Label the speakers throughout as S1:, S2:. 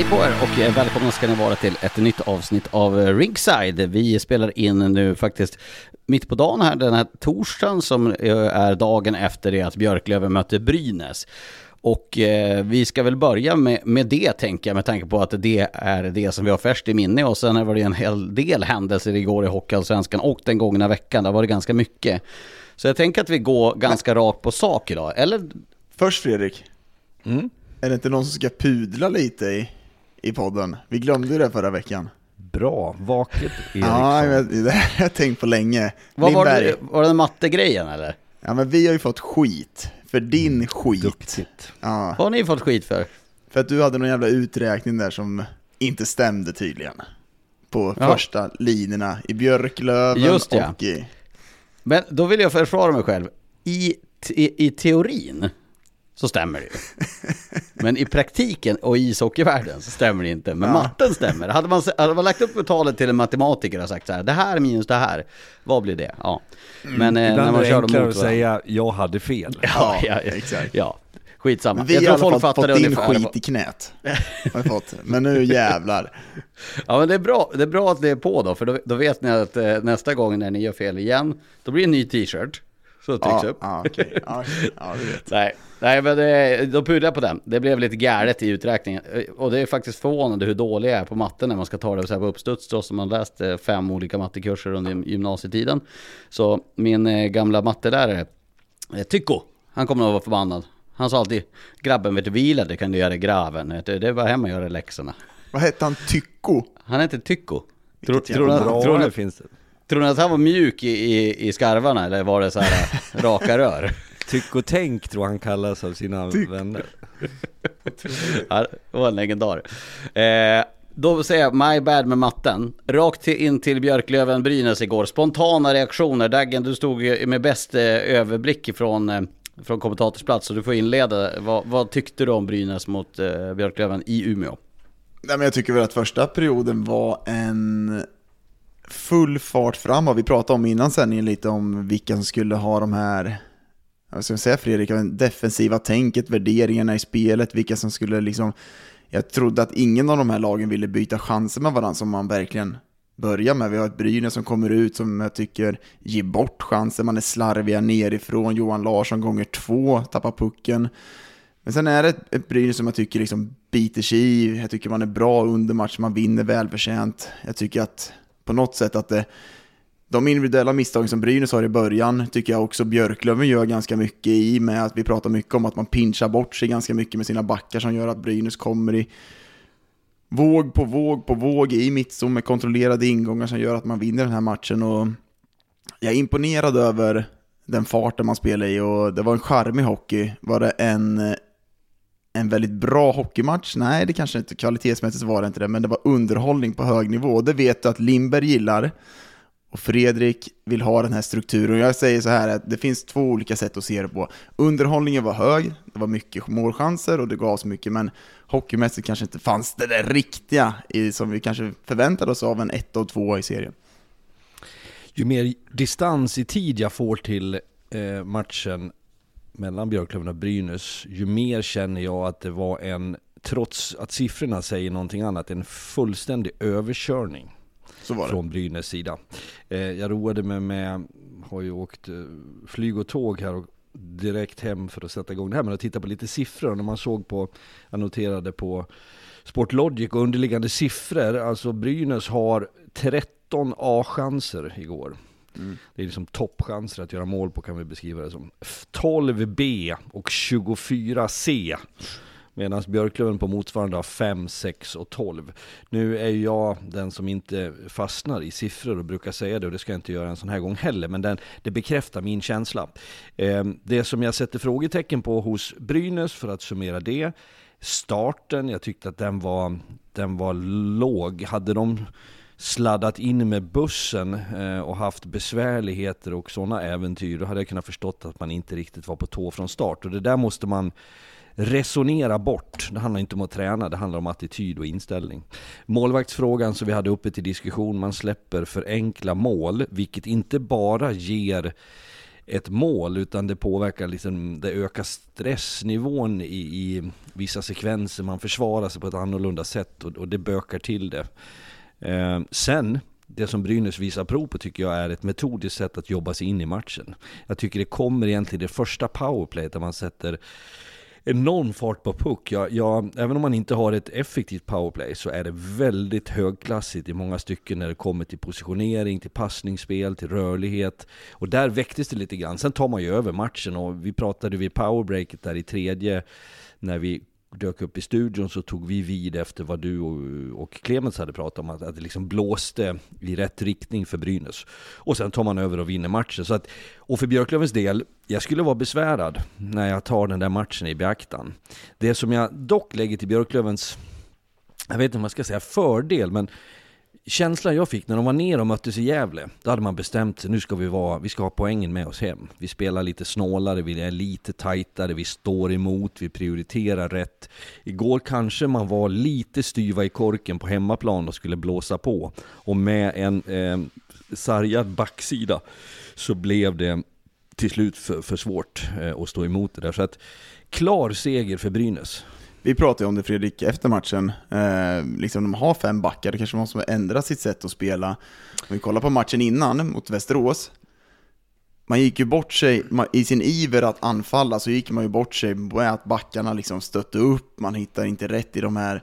S1: Hej på er och eh, välkomna ska ni vara till ett nytt avsnitt av eh, Ringside. Vi spelar in nu faktiskt mitt på dagen här, den här torsdagen som eh, är dagen efter det att Björklöven mötte Brynäs. Och eh, vi ska väl börja med, med det tänker jag med tanke på att det är det som vi har färskt i minne och sen var det en hel del händelser igår i Hockeyallsvenskan och den gångna veckan. Det var det ganska mycket. Så jag tänker att vi går ganska rakt på sak idag, eller?
S2: Först Fredrik, är det inte någon som ska pudla lite i, i podden? Vi glömde det förra veckan.
S3: Bra, vaket Eriksson.
S2: Ja, men det har jag tänkt på länge.
S1: Vad var det, var det mattegrejen eller?
S2: ja men vi har ju fått skit för din skit.
S3: Duktigt.
S2: Ja,
S1: Vad har ni fått skit för?
S2: för att du hade någon jävla uträkning där som inte stämde tydligen. På
S1: Ja.
S2: första linjerna i Björklöven
S1: Just ja.
S2: och i...
S1: Men då vill jag försvara mig själv. I, te, i teorin så stämmer det ju. Men i praktiken och i ishockeyvärlden så stämmer det inte. Men
S2: Ja.
S1: matten stämmer. Hade man, hade man lagt upp talet till en matematiker och sagt så här, det här minus det här, vad blir det? Ja. Men eh, när man
S3: det
S1: kör dem mot
S3: att
S1: varandra.
S3: säga jag hade fel.
S1: Ja, ja, ja,
S2: exakt.
S1: ja. Skitsamma.
S2: Men vi har i alla fall fått din
S1: ungefär.
S2: skit i knät. Har fått. Men nu jävlar.
S1: Ja men det är bra, det är bra att det är på då, för då, då vet ni att eh, nästa gång när ni gör fel igen, då blir det en ny t-shirt. Så trycks
S2: Ja,
S1: upp.
S2: ja, okej. Ja, ja, du.
S1: Nej, nej men det, då pudrar jag på den. Det blev lite galet i uträkningen. Eh, Och det är faktiskt förvånande hur dålig jag är på matte när man ska ta det så här på uppstuds trots att man läst eh, fem olika mattekurser under gymnasietiden. Så min eh, gamla mattelärare, Tycho, han kommer att vara förbannad. Han sa alltid, grabben vet du vila, det kan du göra i graven. Du, Det var hemma och göra läxorna.
S2: Vad hette han? Tycko?
S1: Han heter Tycho. Tror,
S3: det
S1: ni-
S3: finns det.
S1: Tror ni att han var mjuk i, i, i skarvarna eller var det så här raka rör?
S3: Tyck och tänk tror han kallas av sina vänner.
S1: Ja, det var en legendar. Eh, då säger jag my bad med matten. Rakt till, in till Björklöven Brynäs igår. Spontana reaktioner. Daggen, du stod med bäst eh, överblick från, eh, från kommentatorsplats. Så du får inleda. Vad, vad tyckte du om Brynäs mot eh, Björklöven i Umeå?
S2: Nej, men jag tycker väl att första perioden var en full fart fram framåt. Vi pratade om innan sändningen lite om vilka som skulle ha de här, vad ska jag säga Fredrik, defensiva tänket, värderingarna i spelet, vilka som skulle liksom, jag trodde att ingen av de här lagen ville byta chanser med varandra som man verkligen börjar med. Vi har ett Brynäs som kommer ut som jag tycker ger bort chanser, man är slarviga nerifrån, Johan Larsson gånger två, tappar pucken. Men sen är det ett Brynäs som jag tycker liksom biter sig i. Jag tycker man är bra under match, man vinner välförtjänt. Jag tycker att på något sätt att det, de individuella misstagen som Brynäs har i början tycker jag också Björklöven gör ganska mycket i med att vi pratar mycket om att man pinchar bort sig ganska mycket med sina backar som gör att Brynäs kommer i våg på våg på våg i mittzon med kontrollerade ingångar som gör att man vinner den här matchen och jag är imponerad över den farten man spelar i och det var en charmig hockey. Var det en, en väldigt bra hockeymatch? Nej, det kanske inte, kvalitetsmässigt var det inte det, men det var underhållning på hög nivå. Det vet du att Lindberg gillar Och Fredrik vill ha den här strukturen. Och jag säger så här att det finns två olika sätt att se det på. Underhållningen var hög, det var mycket målchanser och det gavs mycket, men hockeymässigt kanske inte fanns det där riktiga i, som vi kanske förväntade oss av en 1 och 2 i serien.
S3: Ju mer distans i tid jag får till eh, matchen mellan Björklöven och Brynäs, ju mer känner jag att det var en, trots att siffrorna säger någonting annat, en fullständig överkörning från Brynäs sida. Eh, jag roade mig med, har ju åkt eh, flyg och tåg här och direkt hem för att sätta igång det här, men att titta på lite siffror. När man såg på, jag noterade på Sportlogic och underliggande siffror, alltså Brynäs har 13 A-chanser igår. Mm. Det är liksom toppchanser att göra mål på kan vi beskriva det som. 12 B och 24 C. Medan Björklöven på motsvarande har 5, 6 och 12. Nu är ju jag den som inte fastnar i siffror och brukar säga det och det ska jag inte göra en sån här gång heller. Men den, det bekräftar min känsla. Ehm, det som jag sätter frågetecken på hos Brynäs för att summera det. Starten, jag tyckte att den var, den var låg. Hade de sladdat in med bussen eh, och haft besvärligheter och sådana äventyr, då hade jag kunnat förstått att man inte riktigt var på tå från start. Och det där måste man resonera bort. Det handlar inte om att träna, det handlar om attityd och inställning. Målvaktsfrågan som vi hade uppe till diskussion, man släpper för enkla mål, vilket inte bara ger ett mål utan det påverkar liksom, det ökar stressnivån i, i vissa sekvenser, man försvarar sig på ett annorlunda sätt och, och det bökar till det. Eh, sen, det som Brynäs visar prov på tycker jag är ett metodiskt sätt att jobba sig in i matchen. Jag tycker det kommer egentligen det första powerplayet där man sätter enorm fart på puck. Ja, ja, även om man inte har ett effektivt powerplay så är det väldigt högklassigt i många stycken när det kommer till positionering, till passningsspel, till rörlighet. Och där väcktes det lite grann. Sen tar man ju över matchen och vi pratade vid powerbreaket där i tredje när vi dök upp i studion så tog vi vid efter vad du och, och Clemens hade pratat om, att, att det liksom blåste i rätt riktning för Brynäs. Och sen tar man över och vinner matchen. Så att, och för Björklövens del, jag skulle vara besvärad när jag tar den där matchen i beaktan. Det som jag dock lägger till Björklövens, jag vet inte om man ska säga fördel, men känslan jag fick när de var ner och möttes i Gävle, då hade man bestämt sig, nu ska vi vara, vi ska ha poängen med oss hem. Vi spelar lite snålare, vi är lite tajtare, vi står emot, vi prioriterar rätt. Igår kanske man var lite styva i korken på hemmaplan och skulle blåsa på. Och med en eh, sargad backsida så blev det till slut för, för svårt eh, att stå emot det där. Så att klar seger för Brynäs.
S2: Vi pratade om det Fredrik efter matchen, eh, liksom de har fem backar, det kanske måste ändra sitt sätt att spela. Om vi kollar på matchen innan mot Västerås, man gick ju bort sig, i sin iver att anfalla så gick man ju bort sig med att backarna liksom stötte upp, man hittar inte rätt i de här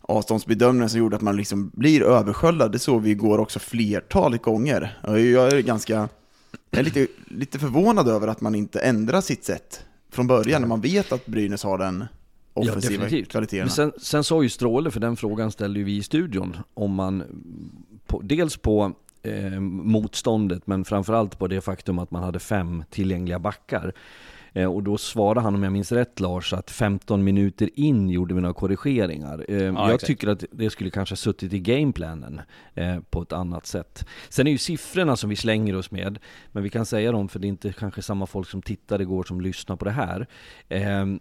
S2: avståndsbedömningarna som gjorde att man liksom blir översköljad. Det såg vi igår också flertalet gånger. Jag är ganska, jag är lite, lite förvånad över att man inte ändrar sitt sätt från början när man vet att Brynäs har den offensiva ja, kvaliteterna.
S3: sen, sen sa ju Stråle, för den frågan ställde ju vi i studion, om man på, dels på eh, motståndet men framförallt på det faktum att man hade fem tillgängliga backar. Eh, och då svarade han, om jag minns rätt Lars, att 15 minuter in gjorde vi några korrigeringar. Eh, ja, jag exakt. tycker att det skulle kanske suttit i gameplanen eh, på ett annat sätt. Sen är ju siffrorna som vi slänger oss med, men vi kan säga dem för det är inte kanske samma folk som tittar igår som lyssnar på det här.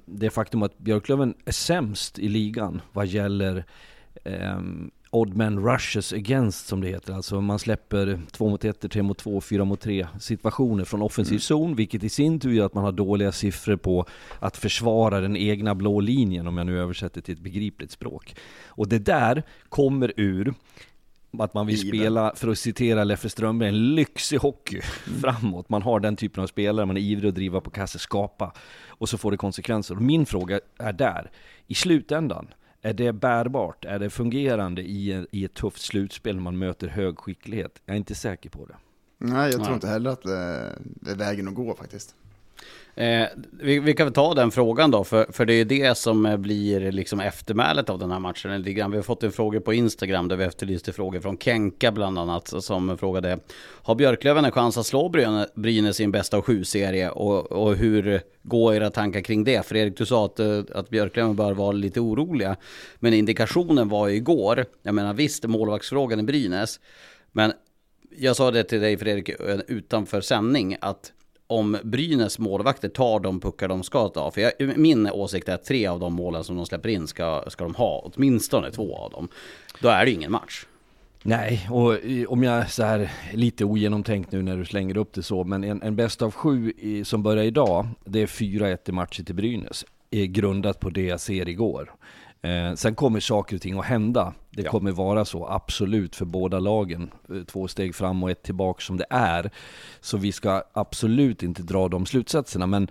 S3: Det faktum att Björklöven är sämst i ligan vad gäller odd man rushes against som det heter. Alltså man släpper 2 mot 1, 3 mot 2, 4 mot 3 situationer från offensiv mm. zon, vilket i sin tur gör att man har dåliga siffror på att försvara den egna blå linjen, om jag nu översätter till ett begripligt språk. Och det där kommer ur att man vill spela, för att citera Leffe Strömberg, en lyxig hockey mm. framåt. Man har den typen av spelare, man är ivrig att driva på kasse, skapa. Och så får det konsekvenser. Och min fråga är där, i slutändan, är det bärbart? Är det fungerande i, i ett tufft slutspel när man möter hög skicklighet? Jag är inte säker på det.
S2: Nej, jag tror inte heller att det är vägen att gå faktiskt.
S1: Eh, vi, vi, kan väl ta den frågan då, för, för det är det som eh, blir liksom eftermälet av den här matchen. Vi har fått en fråga på Instagram där vi efterlyste frågor från Kenka bland annat som frågade Har Björklöven en chans att slå Brynäs i en bästa av sju-serie och, och hur går era tankar kring det? Fredrik, du sa att, eh, att Björklöven bör vara lite oroliga, men indikationen var ju igår, jag menar visst målvaktsfrågan i Brynäs, men jag sa det till dig Fredrik eh, utanför sändning att om Brynäs målvakter tar de puckar de ska ta. För jag, min åsikt är att tre av de målen som de släpper in ska, ska de ha. Åtminstone två av dem. Då är det ju ingen match.
S3: Nej, och om jag så här lite ogenomtänkt nu när du slänger upp det så, men en, en bäst av sju i, som börjar idag, det är 4-1 i matcher till Brynäs. Är grundat på det jag ser igår. Eh, sen kommer saker och ting att hända. Det ja. kommer vara så, absolut, för båda lagen. Eh, två steg fram och ett tillbaka som det är. Så vi ska absolut inte dra de slutsatserna. Men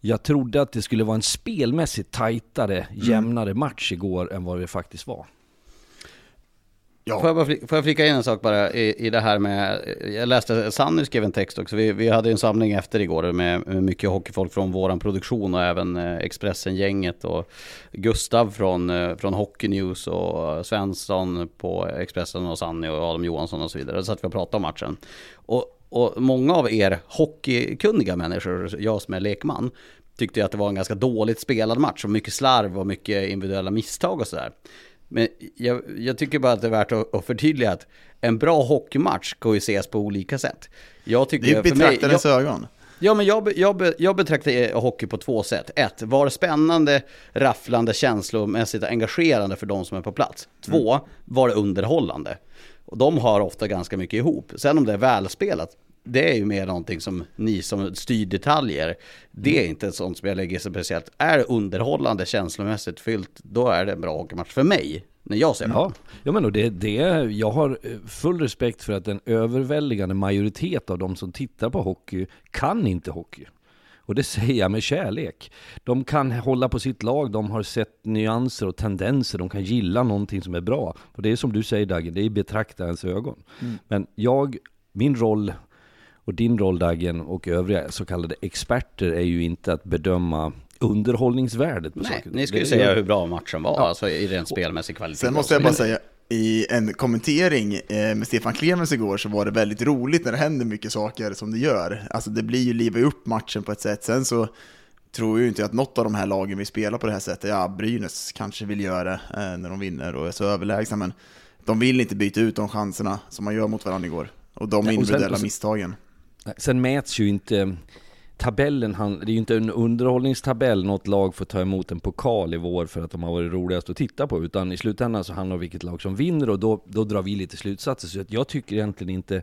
S3: jag trodde att det skulle vara en spelmässigt tajtare, mm. jämnare match igår än vad det faktiskt var.
S1: Ja. Får, jag bara, får jag flika in en sak bara i, i det här med, jag läste, Sanny skrev en text också, vi, vi hade en samling efter igår med, med mycket hockeyfolk från våran produktion och även eh, Expressen-gänget och Gustav från, eh, från Hockey News och Svensson på Expressen och Sanny och Adam Johansson och så vidare. Så att vi och pratade om matchen. Och, och många av er hockeykunniga människor, jag som är lekman, tyckte att det var en ganska dåligt spelad match och mycket slarv och mycket individuella misstag och sådär. Men jag, jag, tycker bara att det är värt att, att förtydliga att en bra hockeymatch kan ju ses på olika sätt. Jag tycker,
S2: det är betraktarens ögon.
S1: Ja, men jag, jag, jag betraktar hockey på två sätt. Ett, var spännande, rafflande, känslomässigt engagerande för de som är på plats. Två, mm. var det underhållande. Och de har ofta ganska mycket ihop. Sen om det är välspelat, det är ju mer någonting som ni som styr detaljer. Det är mm. inte sånt som jag lägger speciellt. Är underhållande känslomässigt fyllt, då är det en bra hockeymatch för mig. När jag ser
S3: ja. ja, men det, det, jag har eh, full respekt för att en överväldigande majoritet av de som tittar på hockey kan inte hockey. Och det säger jag med kärlek. De kan hålla på sitt lag, de har sett nyanser och tendenser, de kan gilla någonting som är bra. Och det är som du säger Dagge, det är betraktarens ögon. Mm. Men jag, min roll och din roll Dagen och övriga så kallade experter är ju inte att bedöma underhållningsvärdet på
S1: Nej, saker. ni skulle det, säga hur bra matchen var, ja. alltså i rent spelmässig kvalitet.
S2: Sen måste jag bara säga, i en kommentering eh, med Stefan Clemens igår så var det väldigt roligt när det händer mycket saker som det gör. Alltså det blir ju liva upp matchen på ett sätt. Sen så tror jag inte att något av de här lagen vill spela på det här sättet. Ja, Brynäs kanske vill göra det eh, när de vinner och är så överlägsna, men de vill inte byta ut de chanserna som man gör mot varandra igår. Och de individuella misstagen.
S3: Sen mäts ju inte tabellen, det är ju inte en underhållningstabell något lag får ta emot en pokal i vår för att de har varit roligast att titta på, utan i slutändan så handlar det om vilket lag som vinner och då, då drar vi lite slutsatser. Så jag tycker egentligen inte,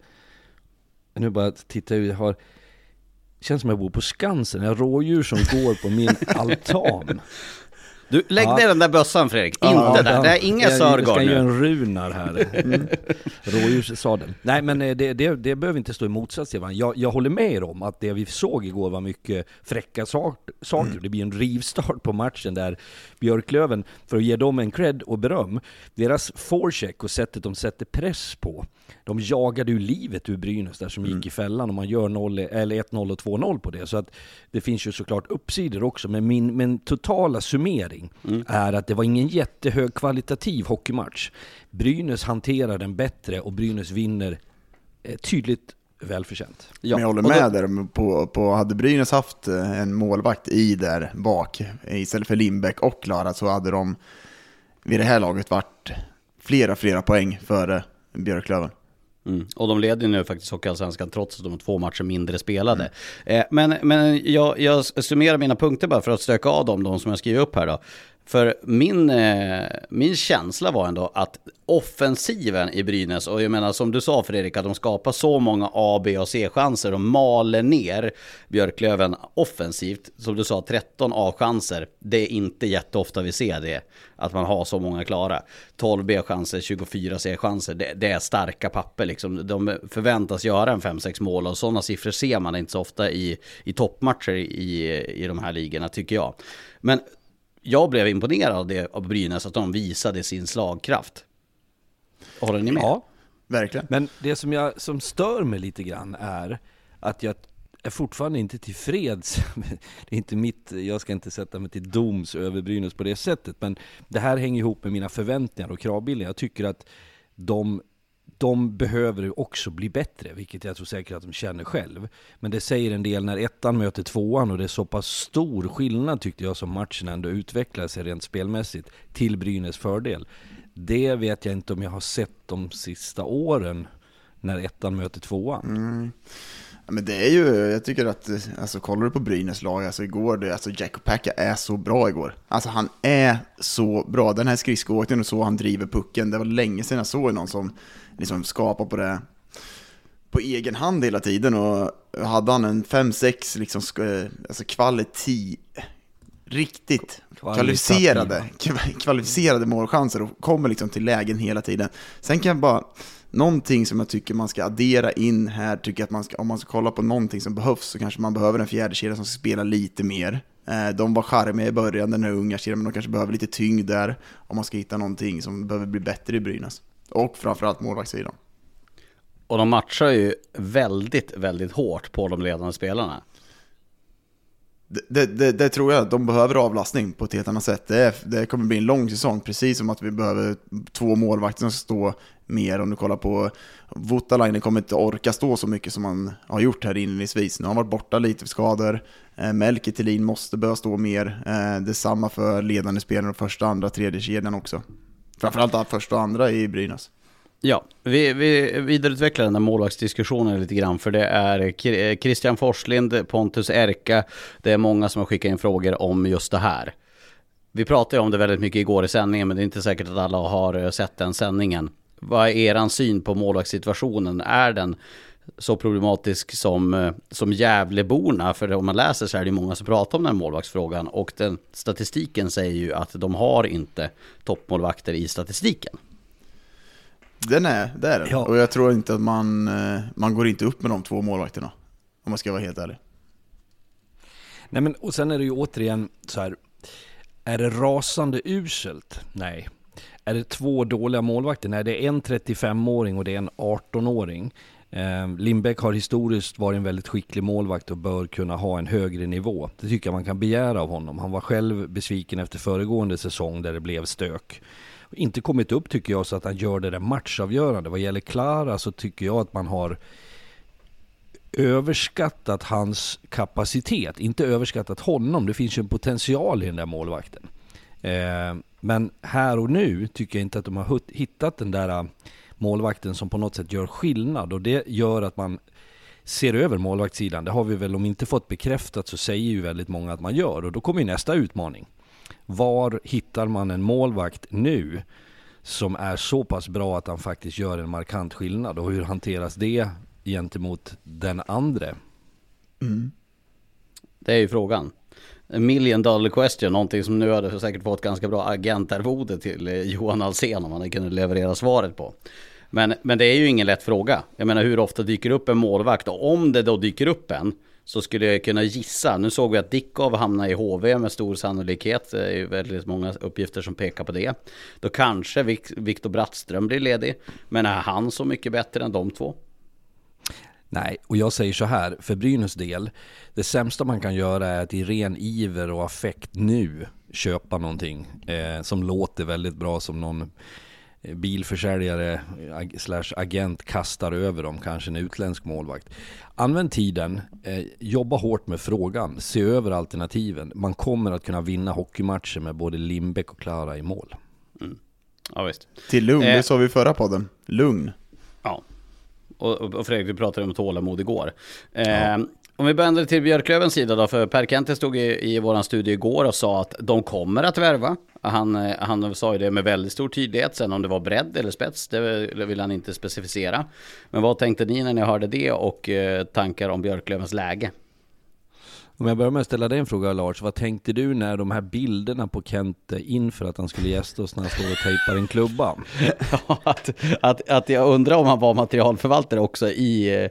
S3: nu bara tittar jag har Känns som jag bor på Skansen, jag har rådjur som går på min altan.
S1: Du, lägg ja. ner den där bössan Fredrik, ja, inte där. Det är inga Sörgård nu. Jag
S3: ska göra en runar här. Mm. Rådjurssadel. Nej men eh, det, det, det behöver inte stå i motsats till varandra. Jag, jag håller med er om att det vi såg igår var mycket fräcka saker. Mm. Det blir en rivstart på matchen där Björklöven, för att ge dem en cred och beröm, deras forecheck och sättet de sätter press på de jagade ju livet ur Brynäs där som mm. gick i fällan och man gör 0, eller 1-0 och 2-0 på det. Så att det finns ju såklart uppsidor också, men min, min totala summering mm. är att det var ingen jättehög kvalitativ hockeymatch. Brynäs hanterar den bättre och Brynäs vinner eh, tydligt välförtjänt.
S2: Ja. Men jag håller med då, där, på, på, hade Brynäs haft eh, en målvakt i där bak, istället för Lindbäck och Klara, så hade de vid det här laget varit flera, flera poäng före Björklöven.
S1: Mm. Och de leder nu faktiskt Hockeyallsvenskan trots att de har två matcher mindre spelade. Mm. Eh, men men jag, jag summerar mina punkter bara för att stöka av dem, de som jag skriver upp här då. För min, eh, min känsla var ändå att offensiven i Brynäs, och jag menar som du sa Fredrik, att de skapar så många A, B och C-chanser och maler ner Björklöven offensivt. Som du sa, 13 A-chanser. Det är inte jätteofta vi ser det, att man har så många klara. 12 B-chanser, 24 C-chanser, det, det, är starka papper liksom. De förväntas göra en 5-6 mål och sådana siffror ser man inte så ofta i, i toppmatcher i, i de här ligorna tycker jag. Men jag blev imponerad av det av Brynäs, att de visade sin slagkraft. Håller ni med?
S3: Ja, verkligen. Men det som, jag, som stör mig lite grann är att jag är fortfarande inte tillfreds. Det är inte mitt, jag ska inte sätta mig till doms över Brynäs på det sättet, men det här hänger ihop med mina förväntningar och kravbilder. Jag tycker att de de behöver också bli bättre, vilket jag tror säkert att de känner själv. Men det säger en del när ettan möter tvåan och det är så pass stor skillnad tyckte jag som matchen ändå utvecklar sig rent spelmässigt till Brynäs fördel. Det vet jag inte om jag har sett de sista åren när ettan möter tvåan.
S2: Mm. Men det är ju, jag tycker att, alltså kollar du på Brynäs lag, alltså igår, det, alltså Jack Packa är så bra igår. Alltså han är så bra, den här skridskoåkningen och så han driver pucken, det var länge sedan jag såg någon som liksom skapar på det på egen hand hela tiden och hade han en 5-6 liksom, alltså kvalitet, riktigt kvalificerade, kvalificerade målchanser och kommer liksom till lägen hela tiden. Sen kan jag bara, någonting som jag tycker man ska addera in här, tycker att man ska, om man ska kolla på någonting som behövs så kanske man behöver en fjärde kedja som ska spela lite mer. Eh, de var charmiga i början, den här unga kedjan, men de kanske behöver lite tyngd där om man ska hitta någonting som behöver bli bättre i Brynäs. Och framförallt målvaktssidan.
S1: Och de matchar ju väldigt, väldigt hårt på de ledande spelarna.
S2: Det, det, det, tror jag, de behöver avlastning på ett helt annat sätt. Det, det, kommer bli en lång säsong, precis som att vi behöver två målvakter som står mer. Om du kollar på Voutalainen kommer inte orka stå så mycket som han har gjort här inledningsvis. Nu har han varit borta lite för skador. Eh, Melke Thelin måste börja stå mer. Eh, detsamma för ledande spelare, första, andra, tredje kedjan också. Framförallt första och andra i Brynäs.
S1: Ja, vi, vi vidareutvecklar den här målvaktsdiskussionen lite grann för det är eh, Christian Forslind, Pontus Erka, det är många som har skickat in frågor om just det här. Vi pratade om det väldigt mycket igår i sändningen men det är inte säkert att alla har eh, sett den sändningen. Vad är eran syn på målvaktssituationen? Är den så problematisk som, eh, som Gävleborna? För om man läser så är det många som pratar om den målvaktsfrågan och den statistiken säger ju att de har inte toppmålvakter i statistiken.
S2: Den är, det är den. Ja. Och jag tror inte att man, eh, man går inte upp med de två målvakterna. Om man ska vara helt ärlig.
S3: Nej men och sen är det ju återigen så här. Är det rasande uselt? Nej. Är det två dåliga målvakter? Nej, det är en 35-åring och det är en 18-åring. Eh, Lindbäck har historiskt varit en väldigt skicklig målvakt och bör kunna ha en högre nivå. Det tycker jag man kan begära av honom. Han var själv besviken efter föregående säsong där det blev stök inte kommit upp tycker jag så att han gör det där matchavgörande. Vad gäller Klara så tycker jag att man har överskattat hans kapacitet, inte överskattat honom. Det finns ju en potential i den där målvakten. Eh, men här och nu tycker jag inte att de har hittat den där målvakten som på något sätt gör skillnad och det gör att man ser över målvaktssidan. Det har vi väl om inte fått bekräftat så säger ju väldigt många att man gör och då kommer ju nästa utmaning. Var hittar man en målvakt nu som är så pass bra att han faktiskt gör en markant skillnad och hur hanteras det gentemot den andre?
S1: Mm. Det är ju frågan. Million dollar question, någonting som nu hade säkert fått ganska bra agentarvode till eh, Johan Alsen om han kunnat leverera svaret på. Men, men det är ju ingen lätt fråga. Jag menar hur ofta dyker upp en målvakt och om det då dyker upp en så skulle jag kunna gissa. Nu såg vi att Dickov hamnar i HV med stor sannolikhet. Det är ju väldigt många uppgifter som pekar på det. Då kanske Viktor Brattström blir ledig. Men är han så mycket bättre än de två?
S3: Nej, och jag säger så här, för Brynäs del, det sämsta man kan göra är att i ren iver och affekt nu köpa någonting eh, som låter väldigt bra som någon bilförsäljare slash agent kastar över dem, kanske en utländsk målvakt. Använd tiden, eh, jobba hårt med frågan, se över alternativen. Man kommer att kunna vinna hockeymatcher med både Lindbäck och Klara i mål.
S1: Mm. Ja, visst.
S2: Till lugn, eh. det sa vi i förra podden. Lugn.
S1: Ja. Och, och Fredrik, du pratade om tålamod igår. Eh, ja. Om vi vänder till Björklövens sida då, för Per Kente stod i, i våran studio igår och sa att de kommer att värva. Han, eh, han sa ju det med väldigt stor tydlighet, sen om det var bredd eller spets, det vill han inte specificera. Men vad tänkte ni när ni hörde det och eh, tankar om Björklövens läge?
S3: Om jag börjar med att ställa dig en fråga Lars, vad tänkte du när de här bilderna på Kent inför att han skulle gästa oss när han står och tejpar en klubba?
S1: ja, att, att, att jag undrar om han var materialförvaltare också i,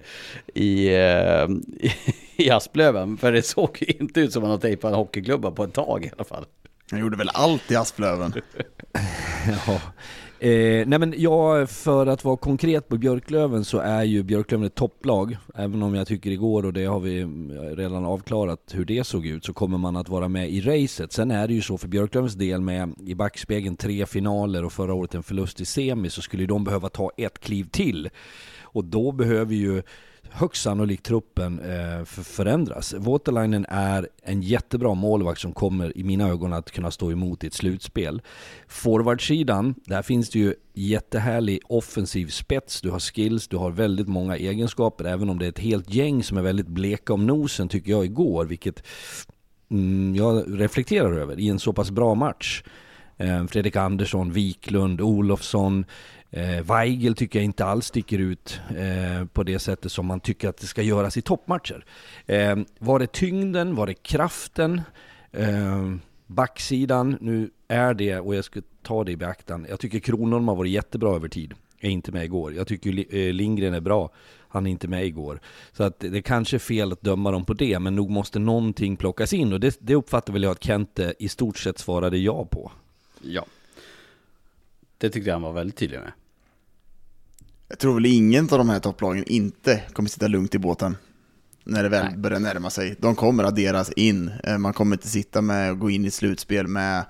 S1: i, i, i Asplöven, för det såg ju inte ut som att han har tejpat en hockeyklubba på ett tag i alla fall.
S2: Han gjorde väl allt i Asplöven?
S3: ja. Eh, nej men ja, för att vara konkret på Björklöven så är ju Björklöven ett topplag. Även om jag tycker igår, och det har vi eh, redan avklarat hur det såg ut, så kommer man att vara med i racet. Sen är det ju så för Björklövens del med i backspegeln tre finaler och förra året en förlust i semi så skulle de behöva ta ett kliv till. Och då behöver ju högst sannolikt truppen eh, förändras. Waterlinen är en jättebra målvakt som kommer i mina ögon att kunna stå emot i ett slutspel. Forwardsidan, där finns det ju jättehärlig offensiv spets, du har skills, du har väldigt många egenskaper, även om det är ett helt gäng som är väldigt bleka om nosen tycker jag igår, vilket mm, jag reflekterar över i en så pass bra match. Eh, Fredrik Andersson, Wiklund, Olofsson, eh, Weigel tycker jag inte alls sticker ut eh, på det sättet som man tycker att det ska göras i toppmatcher. Var det tyngden? Var det kraften? Backsidan, nu är det, och jag ska ta det i beaktan, jag tycker Kronholm har varit jättebra över tid. Är inte med igår. Jag tycker Lindgren är bra. Han är inte med igår. Så att det är kanske är fel att döma dem på det, men nog måste någonting plockas in. Och det, det uppfattar väl jag att Kente i stort sett svarade ja på.
S1: Ja. Det tyckte jag han var väldigt tydlig med.
S2: Jag tror väl ingen av de här topplagen inte kommer sitta lugnt i båten när det väl Nej. börjar närma sig. De kommer adderas in. Eh, man kommer inte sitta med och gå in i slutspel med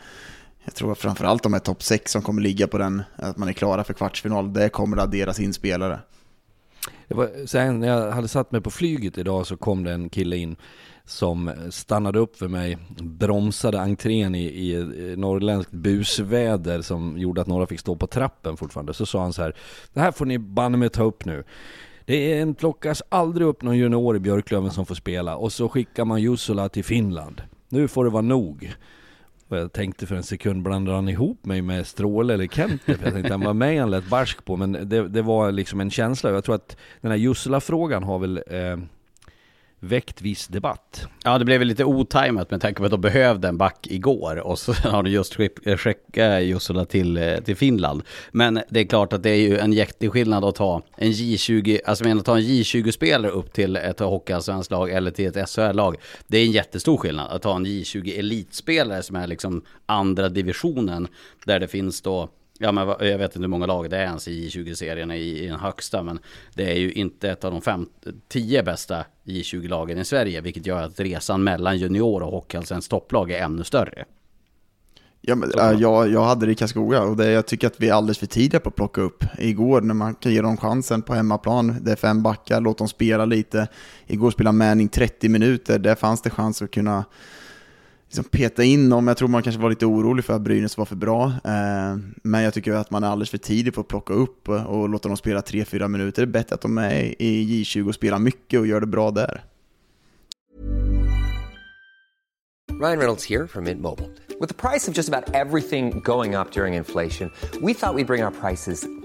S2: jag tror framförallt de här topp 6 som kommer ligga på den, att man är klara för kvartsfinal, det kommer att adderas in spelare.
S3: Det var, sen när jag hade satt mig på flyget idag så kom det en kille in som stannade upp för mig, bromsade entrén i, i norrländskt busväder som gjorde att några fick stå på trappen fortfarande. Så sa han så här, det här får ni banne mig ta upp nu. Det är en, plockas aldrig upp någon junior i Björklöven som får spela och så skickar man Jussola till Finland. Nu får det vara nog. Och jag tänkte för en sekund, blandade han ihop mig med Stråle eller Kente? För jag tänkte han var med han lät barsk på, men det, det var liksom en känsla. Jag tror att den här Jussula-frågan har väl eh, väckt viss debatt.
S1: Ja, det blev väl lite otajmat med tanke på att de behövde en back igår och så har de just eh, skickat Jussola till, eh, till Finland. Men det är klart att det är ju en jätteskillnad att ta en J20, alltså menar att ta en J20-spelare upp till ett hockeyallsvenskt lag eller till ett SHL-lag. Det är en jättestor skillnad att ta en J20 elitspelare som är liksom andra divisionen där det finns då Ja men jag vet inte hur många lag det är ens i J20-serien i, i den högsta men det är ju inte ett av de fem, tio bästa J20-lagen i Sverige vilket gör att resan mellan junior och hockeyallsvenskans topplag är ännu större.
S2: Ja, men, äh, jag, jag hade det i Karlskoga och det, jag tycker att vi är alldeles för tidiga på att plocka upp. Igår när man kan ge dem chansen på hemmaplan, det är fem backar, låt dem spela lite. Igår spelade Manning 30 minuter, där fanns det chans att kunna liksom peta in dem. Jag tror man kanske var lite orolig för att Brynäs var för bra. Eh, men jag tycker att man är alldeles för tidig på att plocka upp och låta dem spela 3-4 minuter. Det är bättre att de är i J20 och spelar mycket och gör det bra där.
S4: Ryan Reynolds här från Mint Mobile. Med priset på nästan allt som går upp under inflationen, trodde vi att vi skulle bring våra priser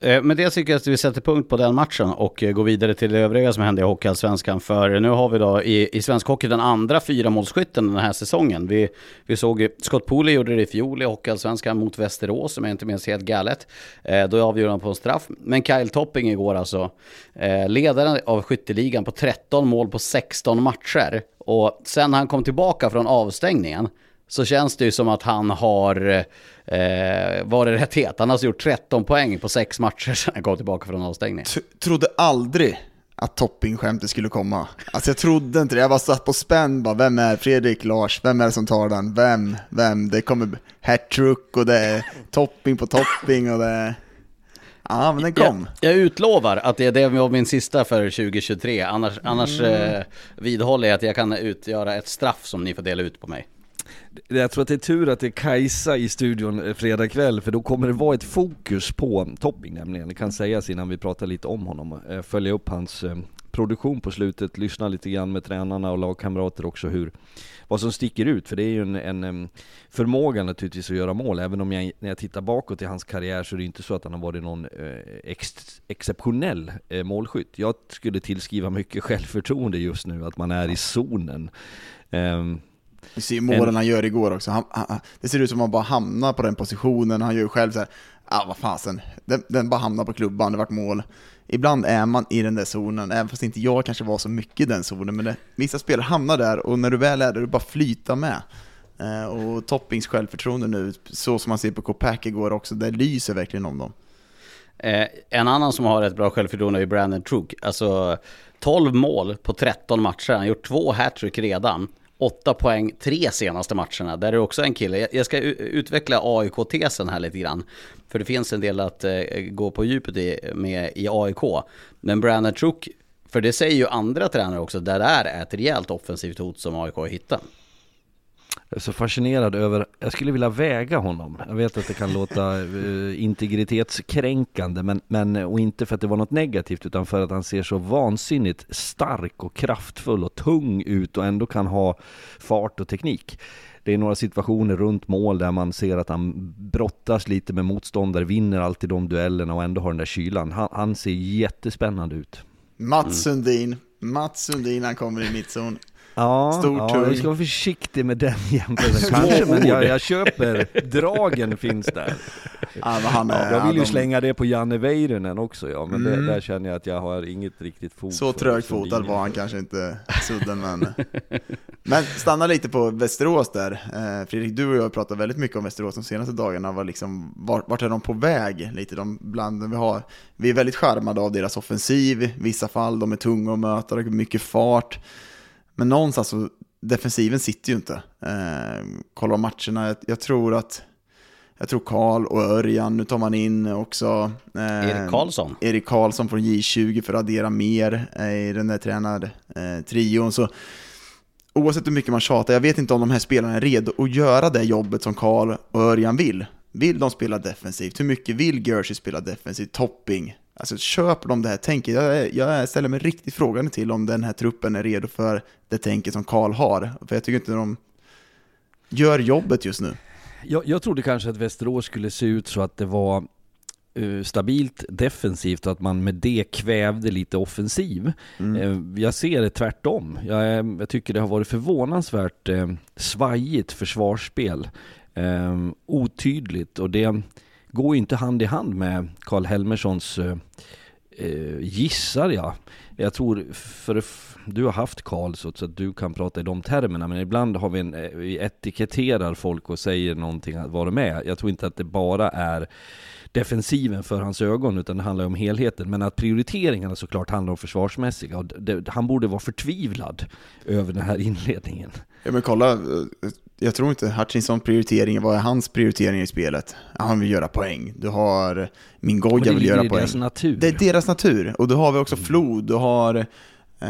S1: Eh, med det tycker jag att vi sätter punkt på den matchen och eh, går vidare till det övriga som hände i Hockeyallsvenskan. För nu har vi då i, i svensk hockey den andra fyramålsskytten den här säsongen. Vi, vi såg Scott Pooley gjorde det i fjol i Hockeyallsvenskan mot Västerås, som jag inte minns helt galet. Eh, då avgjorde han på en straff. Men Kyle Topping igår alltså, eh, ledaren av skytteligan på 13 mål på 16 matcher. Och sen han kom tillbaka från avstängningen så känns det ju som att han har eh, varit rätt het. Han har alltså gjort 13 poäng på sex matcher sedan han kom tillbaka från avstängning.
S2: T trodde aldrig att toppingskämtet skulle komma. Alltså jag trodde inte det, jag var satt på spänn bara, vem är Fredrik, Lars, vem är det som tar den, vem, vem, det kommer hattrick och det är topping på topping och det är... Ja, men den kom.
S1: Jag, jag, utlovar att det, det var min sista för 2023, annars, annars mm. eh, vidhåller jag att jag kan utgöra ett straff som ni får dela ut på mig.
S3: Jag tror att det är tur att det är Kajsa i studion eh, fredag kväll för då kommer det vara ett fokus på Topping nämligen. Det kan sägas innan vi pratar lite om honom. Eh, följa upp hans eh, produktion på slutet, lyssna lite grann med tränarna och lagkamrater också hur, vad som sticker ut. För det är ju en, en förmåga naturligtvis att göra mål. Även om jag, när jag tittar bakåt i hans karriär så är det inte så att han har varit någon ex, exceptionell målskytt. Jag skulle tillskriva mycket självförtroende just nu, att man är i zonen. Um,
S2: du ser ju målen han gör igår också. Han, han, det ser ut som att han bara hamnar på den positionen. Han gör ju själv så här, ja vad fasen, den, den bara hamnar på klubban, det vart mål. Ibland är man i den där zonen, även fast inte jag kanske var så mycket i den zonen, men det, vissa spelare hamnar där och när du väl är där, du bara flyta med. Eh, och Toppings självförtroende nu, så som man ser på Copac igår också, det lyser verkligen om dem.
S1: Eh, en annan som har ett bra självförtroende är Brandon Trook. Alltså 12 mål på 13 matcher. Han har gjort två hattrick redan. 8 poäng tre senaste matcherna. Där är det också en kille. Jag- ska utveckla AIK-tesen här lite grann. För det finns en del att eh, gå på djupet i, med i AIK. Men Brandon Truk, för det säger ju andra tränare också, där det är ett rejält offensivt hot som AIK har hittat.
S3: Jag är så fascinerad över, jag skulle vilja väga honom. Jag vet att det kan låta uh, integritetskränkande, men, men, och inte för att det var något negativt, utan för att han ser så vansinnigt stark och kraftfull och tung ut och ändå kan ha fart och teknik. Det är några situationer runt mål där man ser att han brottas lite med motståndare, vinner alltid de duellerna och ändå har den där kylan. Han, han ser jättespännande ut.
S2: Mats Sundin, Mats Sundin han kommer i mittzon.
S3: Ja,
S2: Stor,
S3: ja jag ska vara försiktig med den jämförelsen kanske, men jag, jag köper, dragen finns där.
S2: Ja, men han är,
S3: Jag vill ju
S2: de-
S3: slänga det på Janne Väyrynen också ja, men
S2: Mm.
S3: det, där känner jag att jag har inget riktigt fog
S2: Så trögfotad var han kanske inte, Sudden, men... Men stanna lite på Västerås där. Eh, Fredrik, du och jag har pratat väldigt mycket om Västerås de senaste dagarna. Var liksom, vart, vart är de på väg? Lite de bland vi har. Vi är väldigt charmade av deras offensiv, i vissa fall. De är tunga att möta, mycket fart. Men någonstans så, defensiven sitter ju inte. Eh, kolla matcherna, jag, jag tror att jag tror Karl och Örjan, nu tar man in också eh,
S1: Erik Karlsson.
S2: Erik Karlsson från J20 för att addera mer eh, i den där tränartrion. Så oavsett hur mycket man tjatar, jag vet inte om de här spelarna är redo att göra det jobbet som Karl och Örjan vill. Vill de spela defensivt? Hur mycket vill Gershi spela defensivt? Topping? Alltså köper de det här tänket? Jag, jag ställer mig riktigt frågande till om den här truppen är redo för det tänket som Karl har. För jag tycker inte de gör jobbet just nu.
S3: Jag, jag trodde kanske att Västerås skulle se ut så att det var eh, stabilt defensivt och att man med det kvävde lite offensiv. Eh, jag ser det tvärtom. Jag, jag tycker det har varit förvånansvärt eh, svajigt försvarsspel. Eh, otydligt och det går ju inte hand i hand med Karl Helmerssons eh, eh, gissar jag. Jag tror, för du har haft Karl så att du kan prata i de termerna, men ibland har vi en, eh, vi etiketterar folk och säger någonting att vara med. Jag tror inte att det bara är defensiven för hans ögon, utan det handlar om helheten. Men att prioriteringarna såklart handlar om försvarsmässiga. Och det, han borde vara förtvivlad över den här inledningen.
S2: Ja men kolla, eh, jag tror inte Hutchinson prioritering, vad är hans prioritering i spelet? Han vill göra poäng. Du har
S3: Men
S2: Mingoja
S3: det
S2: vill göra poäng.
S3: deras natur.
S2: Det är deras natur. Och då har vi också Flod, du har... Eh,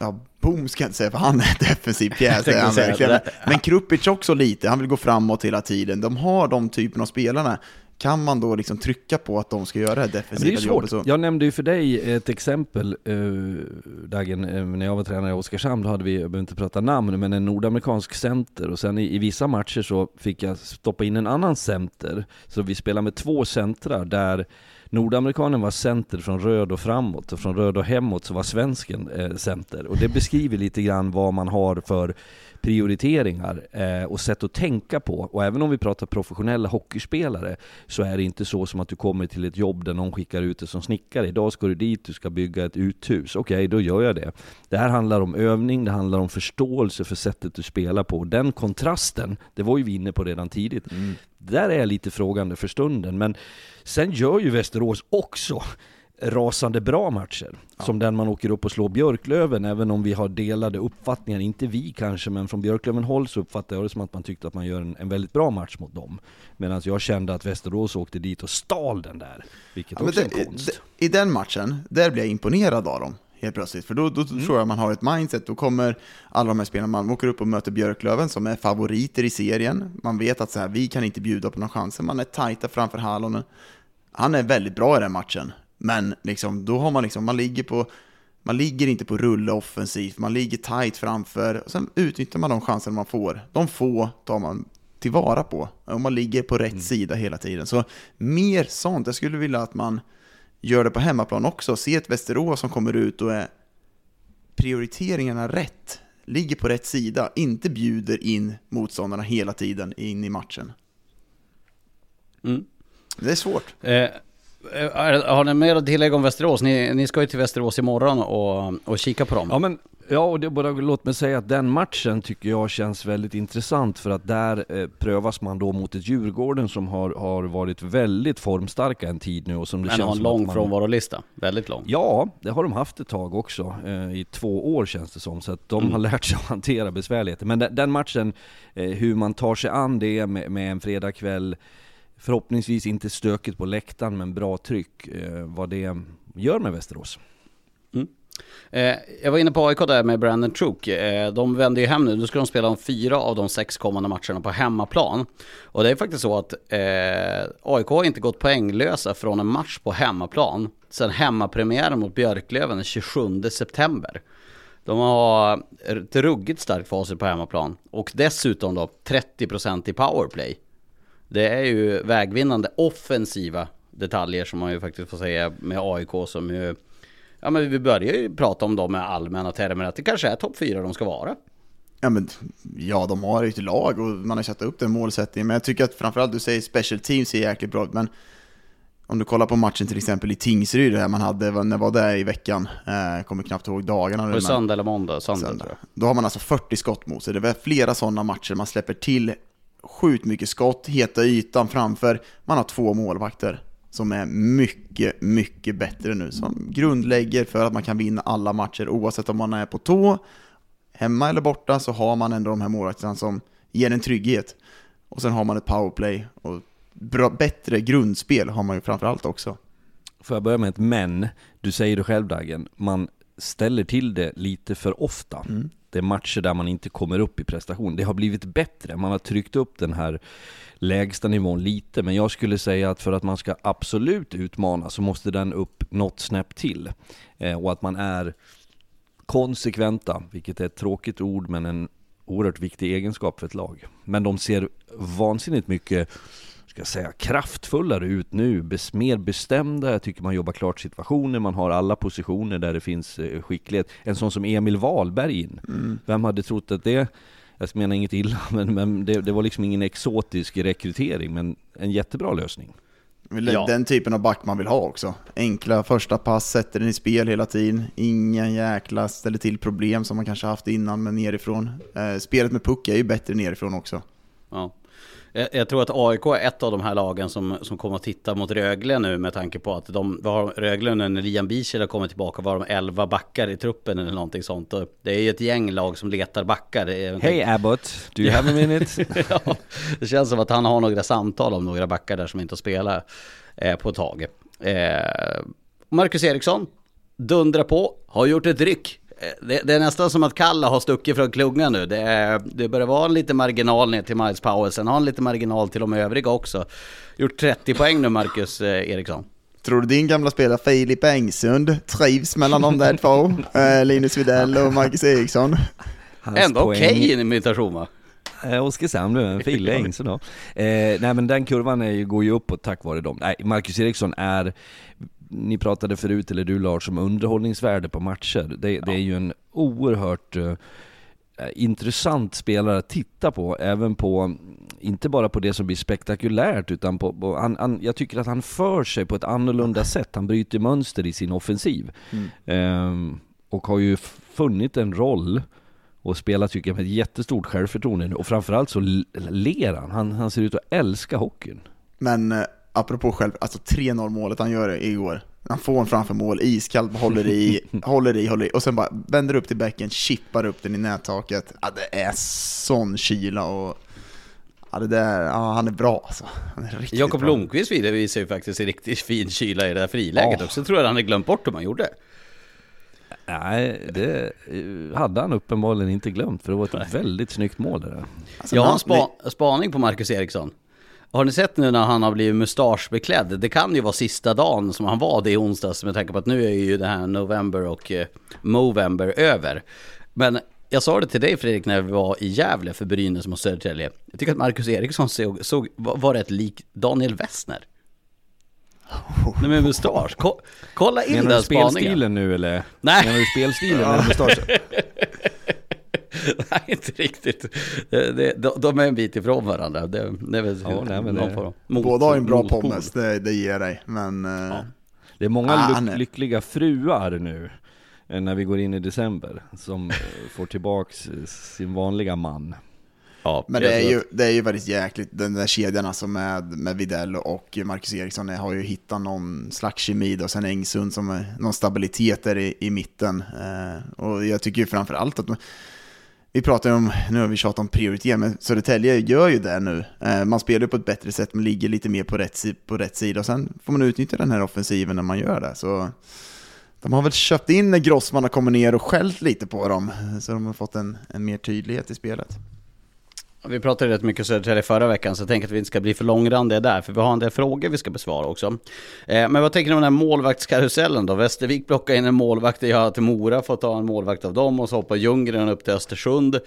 S2: ja, Boom ska jag inte säga, för han är en defensiv pjäs, det är han verkligen.
S1: det.
S2: Men Krupic också lite, han vill gå framåt hela tiden. De har de typen av spelarna. Kan man då liksom trycka på att de ska göra det här
S3: Men det är
S2: defensiva jobbet
S3: svårt.
S2: så...
S3: Jag nämnde ju för dig ett exempel, uh, Dagen, eh, när jag var tränare i Oskarshamn, då hade vi, jag behöver inte prata namn, men en nordamerikansk center och sen i, i vissa matcher så fick jag stoppa in en annan center. Så vi spelade med två centrar där Nordamerikanen var center från röd och framåt och från röd och hemåt så var svensken eh, center. Och det beskriver lite grann vad man har för prioriteringar eh, och sätt att tänka på. Och även om vi pratar professionella hockeyspelare så är det inte så som att du kommer till ett jobb där någon skickar ut dig som snickare. Idag ska du dit, du ska bygga ett uthus. Okej, då gör jag det. Det här handlar om övning, det handlar om förståelse för sättet du spelar på. Den kontrasten, det var ju vi inne på redan tidigt. Där är jag lite frågande för stunden. Men sen gör ju Västerås också rasande bra matcher. Som den man åker upp och slår Björklöven, även om vi har delade uppfattningar. Inte vi kanske, men från Björklöven håll så uppfattar jag det som att man tyckte att man gör en, en väldigt bra match mot dem. Medan jag kände att Västerås åkte dit och stal den där. Vilket
S2: Ja,
S3: också är
S2: det,
S3: en konst.
S2: I den matchen, där blev jag imponerad av dem. helt plötsligt. För då, då tror jag man har ett mindset, då kommer alla de här spelarna, man åker upp och möter Björklöven som är favoriter i serien. Man vet att så här, vi kan inte bjuda på några chanser, man är tajta framför Hallonen. Han är väldigt bra i den matchen, men liksom, då har man liksom, man ligger på man ligger inte på rulle offensivt, man ligger tight framför, och sen utnyttjar man de chanser man får. De få tar man tillvara på, och man ligger på rätt sida hela tiden. Så mer sånt, jag skulle vilja att man gör det på hemmaplan också, se ett Västerås som kommer ut och är prioriteringarna rätt, ligger på rätt sida, inte bjuder in motståndarna hela tiden in i matchen.
S1: Mm.
S2: Det är svårt.
S1: Eh, har ni mer att tillägga om Västerås? Ni, ni ska ju till Västerås imorgon och, och kika på dem.
S3: Ja men, ja och det, bara, låt mig säga att den matchen tycker jag känns väldigt intressant för att där eh, prövas man då mot ett Djurgården som har, har varit väldigt formstarka en tid nu och som det
S1: Men
S3: känns
S1: har en lång
S3: man,
S1: frånvarolista. Väldigt lång.
S3: Ja, det har de haft ett tag också. Eh, I två år känns det som. Så att de har lärt sig att hantera besvärligheter. Men den, den matchen, eh, hur man tar sig an det med, med en fredagkväll, förhoppningsvis inte stökigt på läktaren men bra tryck, eh, vad det gör med Västerås. Mm.
S1: Eh, jag var inne på AIK där med Brandon Trook. Eh, de vänder ju hem nu. Nu ska de spela de fyra av de sex kommande matcherna på hemmaplan. Och det är faktiskt så att eh, AIK har inte gått poänglösa från en match på hemmaplan sedan hemmapremiären mot Björklöven den 27 september. De har ett ruggigt starkt facit på hemmaplan. Och dessutom då 30% i powerplay. Det är ju vägvinnande offensiva detaljer som man ju faktiskt får säga med AIK som ju Ja men vi börjar ju prata om dem med allmänna termer att det kanske är topp fyra de ska vara.
S2: Ja, men, ja, de har ju ett lag och man har satt upp den målsättningen. Men jag tycker att framförallt du säger special teams är jäkligt bra. Men om du kollar på matchen till exempel i Tingsryd, där man hade, när var det i veckan? Eh, kommer knappt ihåg dagarna.
S1: Var
S2: nu,
S1: söndag eller måndag? Söndag,
S2: söndag. Då har man alltså 40 skott mot sig. Det är flera sådana matcher man släpper till sjukt mycket skott, heta ytan framför. Man har två målvakter som är mycket, mycket bättre nu. Som grundlägger för att man kan vinna alla matcher oavsett om man är på tå, hemma eller borta, så har man ändå de här målvakterna som ger en trygghet. Och sen har man ett powerplay och bra, bättre grundspel har man ju framförallt också.
S3: Får jag börja med ett men? Du säger det själv Dagen, man ställer till det lite för ofta. Det är matcher där man inte kommer upp i prestation. Det har blivit bättre, man har tryckt upp den här lägsta nivån lite, men jag skulle säga att för att man ska absolut utmana så måste den upp något snäpp till. Eh, och att man är konsekventa, vilket är ett tråkigt ord men en oerhört viktig egenskap för ett lag. Men de ser vansinnigt mycket ska jag säga, kraftfullare ut nu, bes, mer bestämda, jag tycker man jobbar klart situationer, man har alla positioner där det finns eh, skicklighet. En sån som Emil Wahlberg in, vem hade trott att det, jag menar inget illa, men, men det, det var liksom ingen exotisk rekrytering, men en jättebra lösning.
S1: Ja.
S2: Den typen av back man vill ha också. Enkla första pass, sätter den i spel hela tiden. Ingen jäkla ställer till problem som man kanske haft innan, men nerifrån. Eh, spelet med puck är ju bättre nerifrån också.
S1: Ja. Jag, jag tror att AIK är ett av de här lagen som, som kommer att titta mot Rögle nu med tanke på att de vad har Rögle när Liam Bichel har kommit tillbaka var de 11 backar i truppen eller någonting sånt. Och det är ju ett gäng lag som letar backar.
S3: Hej Abbott, do you have a minute?
S1: ja, det känns som att han har några samtal om några backar där som inte har spelat eh, på ett tag. Eh, Marcus Eriksson dundrar på, har gjort ett ryck. Det, det är nästan som att Kalla har stuckit från klungan nu. Det, är, det börjar vara en lite marginal ner till Miles Powell. Sen har han lite marginal till de övriga också. Gjort 30 poäng nu Marcus eh, Eriksson.
S2: Tror du din gamla spelare Filip Engsund trivs mellan de där två? Eh, Linus Widell och Marcus Eriksson.
S3: Hans
S1: Ändå
S3: poäng-
S1: okej okay imitation va?
S3: Eh, Oskarshamn nu, en Fille Engström då. Eh, nej men den kurvan är, ju- går ju uppåt tack vare dem. Nej, Marcus Eriksson är, ni pratade förut, eller du Lars, om underhållningsvärde på matcher. Det, det är ju en oerhört eh, intressant spelare att titta på, även på, inte bara på det som blir spektakulärt, utan på, på han, han, jag tycker att han för sig på ett annorlunda sätt. Han bryter mönster i sin offensiv. Ehm, och har ju funnit en roll och spelar tycker jag med ett jättestort självförtroende nu. Och framförallt så ler han. han. Han ser ut att älska hockeyn.
S2: Men eh, apropå själv, alltså 3-0 målet han gör igår. Han får en framför mål, iskallt, håller i, håller i, håller i, och sen bara vänder upp till bäcken, chippar upp den i nättaket. Ja, det är sån kyla och... Ja, det där, ja, han är bra alltså. Han är riktigt
S1: Jakob
S2: bra.
S1: Blomqvist vidare visar ju faktiskt en riktigt fin kyla i det där friläget
S3: Ja.
S1: också. tror jag han hade glömt bort hur man gjorde.
S3: Nej, det hade han uppenbarligen inte glömt för det var ett väldigt snyggt mål det där.
S2: Alltså,
S1: Jag har en spa, spaning på Marcus Eriksson. Har ni sett nu när han har blivit mustaschbeklädd? Det kan ju vara sista dagen som han var det i onsdags med tanke på att nu är ju det här November och eh, Movember över. Men jag sa det till dig Fredrik när vi var i Gävle för Brynäs mot Södertälje. Jag tycker att Marcus Eriksson såg, såg, var rätt lik Daniel Westner. Nej med mustasch. Ko, kolla in
S3: Menar
S1: den
S3: du
S1: spaningen.
S3: spelstilen nu eller?
S1: Nej.
S3: Menar du spelstilen eller mustaschen?
S1: Nej, inte riktigt. Det, det, de, de är en bit ifrån varandra. Det, det är väl
S3: Ja, nej, men det-
S1: form mot-
S2: Båda har ju en bra
S1: motpol.
S2: pommes, det, det ger dig. Men eh,
S3: Det är många
S2: Ah,
S3: lyck- lyckliga fruar nu eh, när vi går in i december som eh, får tillbaks eh, sin vanliga man.
S1: Ja,
S2: Men det är, ju, det är ju väldigt jäkligt, den där kedjan alltså med, med Videll och Marcus Eriksson har ju hittat någon slags kemi och sen Engsund som är någon stabilitet där i, i mitten. Eh, och jag tycker ju framför allt att, vi pratar ju om, nu har vi tjatat om prioritering, men Södertälje gör ju det nu. Eh, man spelar ju på ett bättre sätt, man ligger lite mer på rätt, på rätt sida och sen får man utnyttja den här offensiven när man gör det. Så de har väl köpt in när Grossman har kommit ner och skällt lite på dem, så de har fått en, en mer tydlighet i spelet.
S1: Vi pratade rätt mycket Södertälje förra veckan så jag tänker att vi inte ska bli för långrandiga där för vi har en del frågor vi ska besvara också. Eh, men vad tänker ni om den här målvaktskarusellen då? Västervik plockar in en målvakt, jag har till Mora fått ta en målvakt av dem och så hoppar Ljunggren upp till Östersund.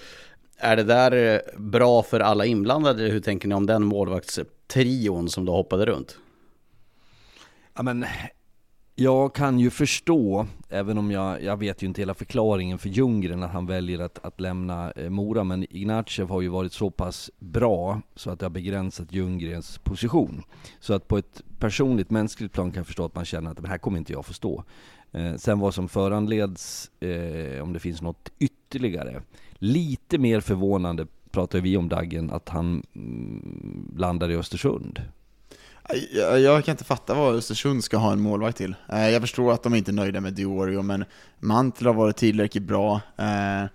S1: Är det där eh, bra för alla inblandade? Hur tänker ni om den målvaktstrion som då hoppade runt?
S3: Ja, men jag kan ju förstå, även om jag, jag vet ju inte hela förklaringen för Ljunggren att han väljer att, att lämna eh, Mora, men Ignatjev har ju varit så pass bra så att det har begränsat Ljunggrens position. Så att på ett personligt, mänskligt plan kan jag förstå att man känner att det här kommer inte jag förstå. Eh, sen vad som föranleds, eh, om det finns något ytterligare. Lite mer förvånande pratar vi om Daggen, att han mm, landar i Östersund.
S2: Jag, jag kan inte fatta vad Östersund ska ha en målvakt till. Eh, Jag förstår att de inte är nöjda med Diorio, men Mantel har varit tillräckligt bra. Eh,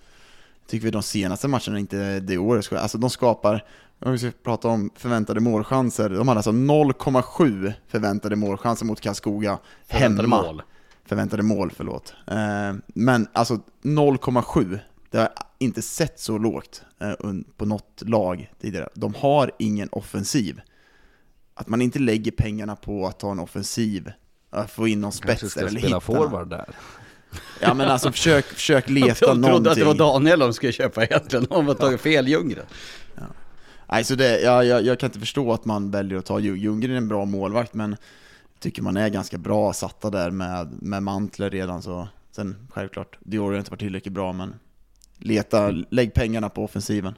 S2: Tycker vi de senaste matcherna inte Diorio, alltså de skapar, om vi ska prata om förväntade målchanser, de hade alltså 0,7 förväntade målchanser mot Karlskoga
S1: Förväntade
S2: hemma.
S1: mål.
S2: Förväntade mål, förlåt. Eh, Men alltså 0,7, det har jag inte sett så lågt eh, på något lag tidigare. De har ingen offensiv att man inte lägger pengarna på att ta en offensiv, att få in någon spets eller hitta
S3: forward där.
S2: Ja men alltså försök, försök leta
S1: Jag trodde
S2: någonting.
S1: att det var Daniel de skulle köpa egentligen, de har tagit fel Ljunggren.
S2: Nej, så det, jag, jag, jag kan inte förstå att man väljer att ta Ljung- Ljunggren är en bra målvakt, men tycker man är ganska bra satta där med, med Mantler redan så. Sen självklart, Dior har inte varit tillräckligt bra, men leta, lägg pengarna på offensiven.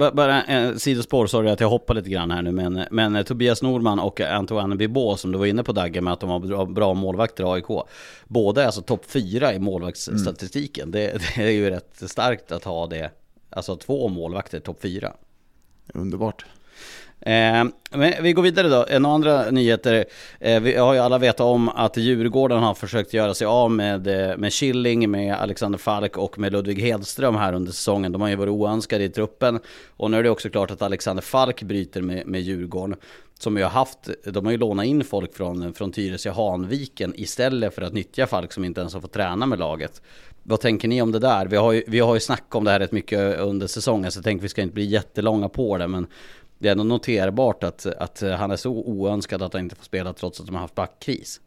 S1: Ba- bara en sidospår, sorry att jag hoppar lite grann här nu, men, men eh, Tobias Norman och Antoine Bibå som du var inne på Dagge med att de har bra, målvakter i AIK. Båda är alltså topp fyra i målvaktsstatistiken. Det, det är ju rätt starkt att ha det, alltså två målvakter topp fyra.
S2: Underbart.
S1: Eh, men vi går vidare då. Eh, en andra nyheter. Eh, vi har ju alla vetat om att Djurgården har försökt göra sig av med, eh, med Killing, med Alexander Falk och med Ludvig Hedström här under säsongen. De har ju varit oönskade i truppen. Och nu är det också klart att Alexander Falk bryter med, med Djurgården. Som ju har haft, de har ju lånat in folk från, från Tyresö Hanviken istället för att nyttja Falk som inte ens har fått träna med laget. Vad tänker ni om det där? Vi har ju, vi har ju snackat om det här rätt mycket under säsongen så jag tänker vi ska inte bli jättelånga på det men det är ändå noterbart att, att han är så oönskad att han inte får spela trots att de har haft backkris.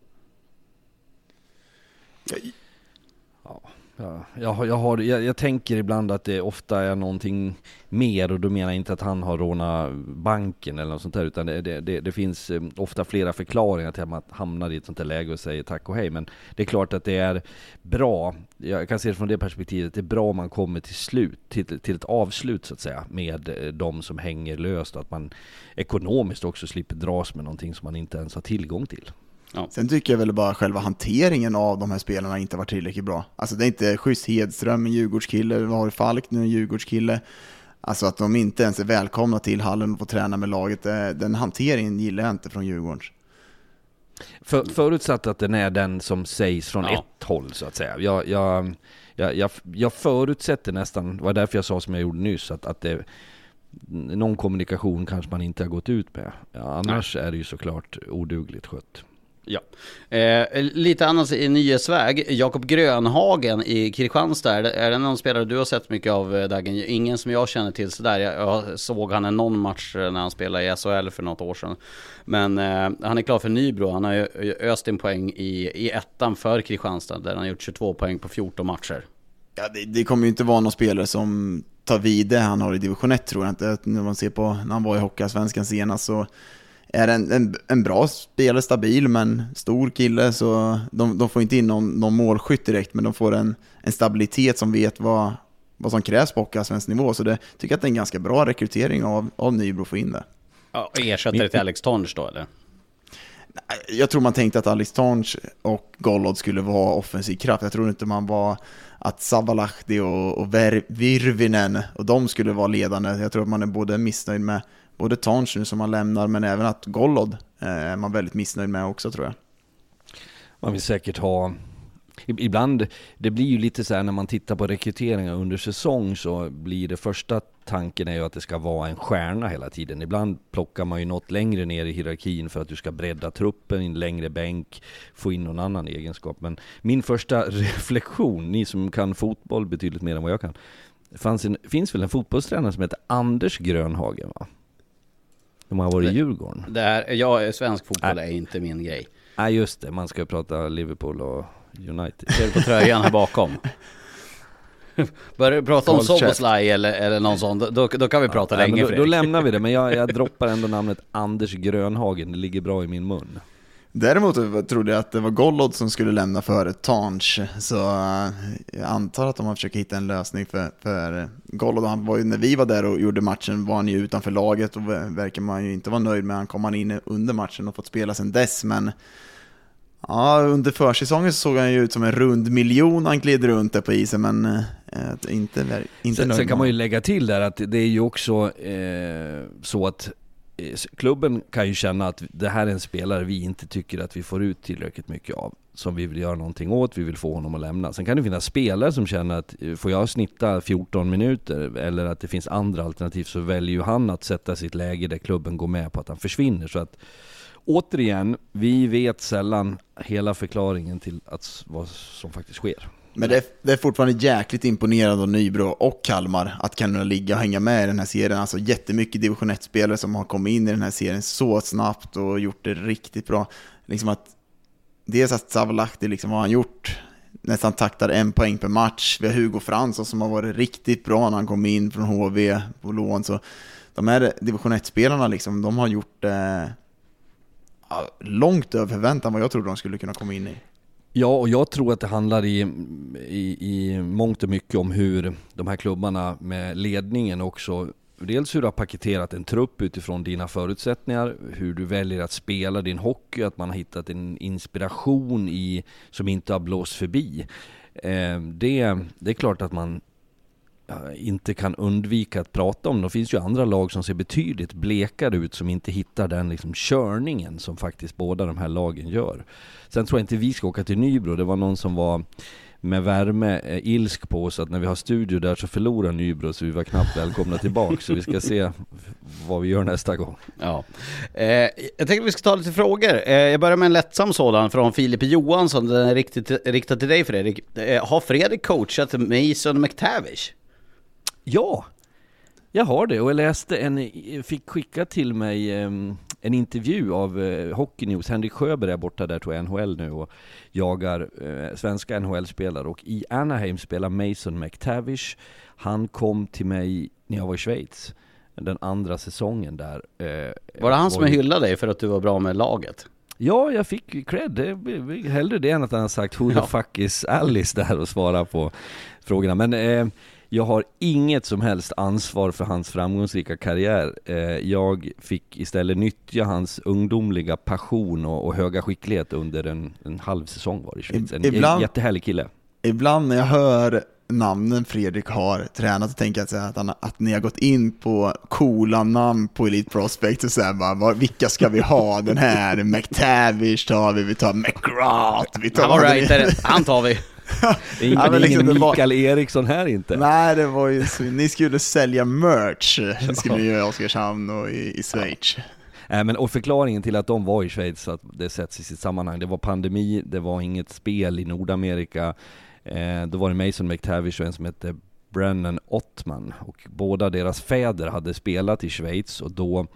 S3: Ja, jag, jag, har, jag, jag tänker ibland att det ofta är någonting mer och då menar jag inte att han har rånat banken eller något sånt där utan det, det, det, det finns eh, ofta flera förklaringar till att man hamnar i ett sånt här läge och säger tack och hej. Men det är klart att det är bra, jag kan se det från det perspektivet, det är bra om man kommer till slut, till, till ett avslut så att säga med eh, de som hänger löst och att man ekonomiskt också slipper dras med någonting som man inte ens har tillgång till.
S2: Sen tycker jag väl bara själva hanteringen av de här spelarna inte varit tillräckligt bra. Alltså det är inte schysst Hedström, en Djurgårdskille, vi har Falk nu, en Djurgårdskille. Alltså att de inte ens är välkomna till hallen och får träna med laget, eh, den hanteringen gillar jag inte från Djurgårdens.
S3: För, förutsatt att den är den som sägs från
S1: Ja.
S3: ett håll så att säga. Jag, jag, jag, jag, jag förutsätter nästan, det var därför jag sa som jag gjorde nyss, att, att det, någon kommunikation kanske man inte har gått ut med. Ja, annars är det ju såklart odugligt skött.
S1: Ja. Eh, lite annars i nyhetsväg. Jakob Grönhagen i Kristianstad. Är det, någon spelare du har sett mycket av eh, Dagen? Ingen som jag känner till sådär. Jag, jag såg han i någon match eh, när han spelade i SHL för något år sedan. Men eh, han är klar för Nybro. Han har ju eh, öst in poäng i, i ettan för Kristianstad. Där han har gjort 22 poäng på 14 matcher.
S2: Ja, det, det kommer ju inte vara någon spelare som tar vid det han har i division 1 tror jag inte. När man ser på när han var i Hockeyallsvenskan senast så är en, en, en bra spelare, stabil men stor kille så de, de får inte in någon, någon målskytt direkt men de får en, en stabilitet som vet vad, vad som krävs på Hockeyallsvensk nivå. Så det tycker jag att det är en ganska bra rekrytering av, av Nybro att få in det.
S1: Ja, ersättare till Alex Tonch då eller?
S2: Jag tror man tänkte att Alex Tonch och Gollod skulle vara offensiv kraft. Jag tror inte man var att Savalahti och, och Virvinen och de skulle vara ledande. Jag tror att man är både missnöjd med både Tanch nu som man lämnar, men även att Gollod eh, är man väldigt missnöjd med också tror jag.
S3: Man vill säkert ha Ibland, det blir ju lite så här när man tittar på rekryteringar under säsong så blir det första tanken är ju att det ska vara en stjärna hela tiden. Ibland plockar man ju något längre ner i hierarkin för att du ska bredda truppen, en längre bänk, få in någon annan egenskap. Men min första reflektion, ni som kan fotboll betydligt mer än vad jag kan, det en, finns väl en fotbollstränare som heter Anders Grönhagen va? De har varit i Djurgården.
S1: Det här, jag, svensk fotboll är inte min grej.
S3: Nej just det, man ska prata Liverpool och United.
S1: Ser du på tröjan här bakom? Börjar du prata om Soboslaj eller, eller någon sån, då, då kan vi prata ja, länge
S3: då, då lämnar vi det, men jag, jag droppar ändå namnet Anders Grönhagen, det ligger bra i min mun.
S2: Däremot trodde jag att det var Gollod som skulle lämna före Tanch, så eh, jag antar att de har försökt hitta en lösning för, för Gollod. Han var ju, när vi var där och gjorde matchen var han ju utanför laget och verkar man ju inte vara nöjd med. Han kom han in under matchen och fått spela sen dess, men ja, under försäsongen så såg han ju ut som en rund miljon han gled runt där på isen, men eh, inte, inte
S3: sen, nöjd. Sen kan man ju lägga till där att det är ju också eh, så att Eh, klubben kan ju känna att det här är en spelare vi inte tycker att vi får ut tillräckligt mycket av. Som vi vill göra någonting åt, vi vill få honom att lämna. Sen kan det finnas spelare som känner att eh, får jag snitta 14 minuter eller att det finns andra alternativ så väljer ju han att sätta sitt läge där klubben går med på att han försvinner. Så att återigen, vi vet sällan hela förklaringen till att, vad som faktiskt sker.
S2: Men det är, det är fortfarande jäkligt imponerande av Nybro och Kalmar att kunna ligga och hänga med i den här serien. Alltså jättemycket division 1-spelare som har kommit in i den här serien så snabbt och gjort det riktigt bra. Liksom att dels att Savolahti liksom har han gjort, nästan taktar en poäng per match. Vi har Hugo Fransson som har varit riktigt bra när han kom in från HV på lån. Så de här division 1-spelarna liksom, de har gjort det eh, långt över förväntan vad jag trodde de skulle kunna komma in i.
S3: Ja, och jag tror att det handlar i, i, i mångt och mycket om hur de här klubbarna med ledningen också Dels hur du har paketerat en trupp utifrån dina förutsättningar, hur du väljer att spela din hockey, att man har hittat en inspiration i, som inte har blåst förbi. Eh, det, det är klart att man Eh, inte kan undvika att prata om. Det finns ju andra lag som ser betydligt blekare ut som inte hittar den liksom körningen som faktiskt båda de här lagen gör. Sen tror jag inte vi ska åka till Nybro. Det var någon som var med värme eh, ilsk på oss att när vi har studio där så förlorar Nybro så vi var knappt välkomna tillbaka. Så vi ska se vad vi gör nästa gång.
S1: Ja. Eh, jag tänkte att vi ska ta lite frågor. Eh, jag börjar med en lättsam sådan från Filip Johansson. Den är riktigt, riktad till dig Fredrik. Eh, har Fredrik coachat Mason McTavish?
S3: Ja, jag har det och jag läste en, fick skicka till mig um, en intervju av uh, Hockey News. Henrik Sjöberg är borta där tror jag, NHL nu och jagar uh, svenska NHL-spelare och i Anaheim spelar Mason McTavish. Han kom till mig när jag var i Schweiz den andra säsongen där.
S1: Uh, var det han som hyllade dig för att du var bra med laget?
S3: Ja, jag fick cred. Hellre det än att han har sagt Who the ja. fuck is Alice där och svara på frågorna. Men eh, jag har inget som helst ansvar för hans framgångsrika karriär. Eh, jag fick istället nyttja hans ungdomliga passion och, och höga skicklighet under en, en halv säsong var det i Schweiz. En ibland, jättehärlig kille.
S2: Ibland när jag hör namnen Fredrik har tränat så tänker jag att, han, att ni har gått in på coola namn på Elite Prospect och säger bara, vilka ska vi ha? Den här McTavish tar vi, vi tar McGrath, vi tar...
S1: All right, han tar vi.
S3: Det är ingen, ja, liksom, ingen Mikael var... Eriksson här inte.
S2: Nej, det var ju så, ni skulle sälja merch, det skulle ni göra i Oskarshamn och i, i Schweiz.
S3: Äh, men, och förklaringen till att de var i Schweiz, att det sätts i sitt sammanhang, det var pandemi, det var inget spel i Nordamerika. Eh, då var det Mason McTavish och en som hette Brennan Ottman. Och båda deras fäder hade spelat i Schweiz och då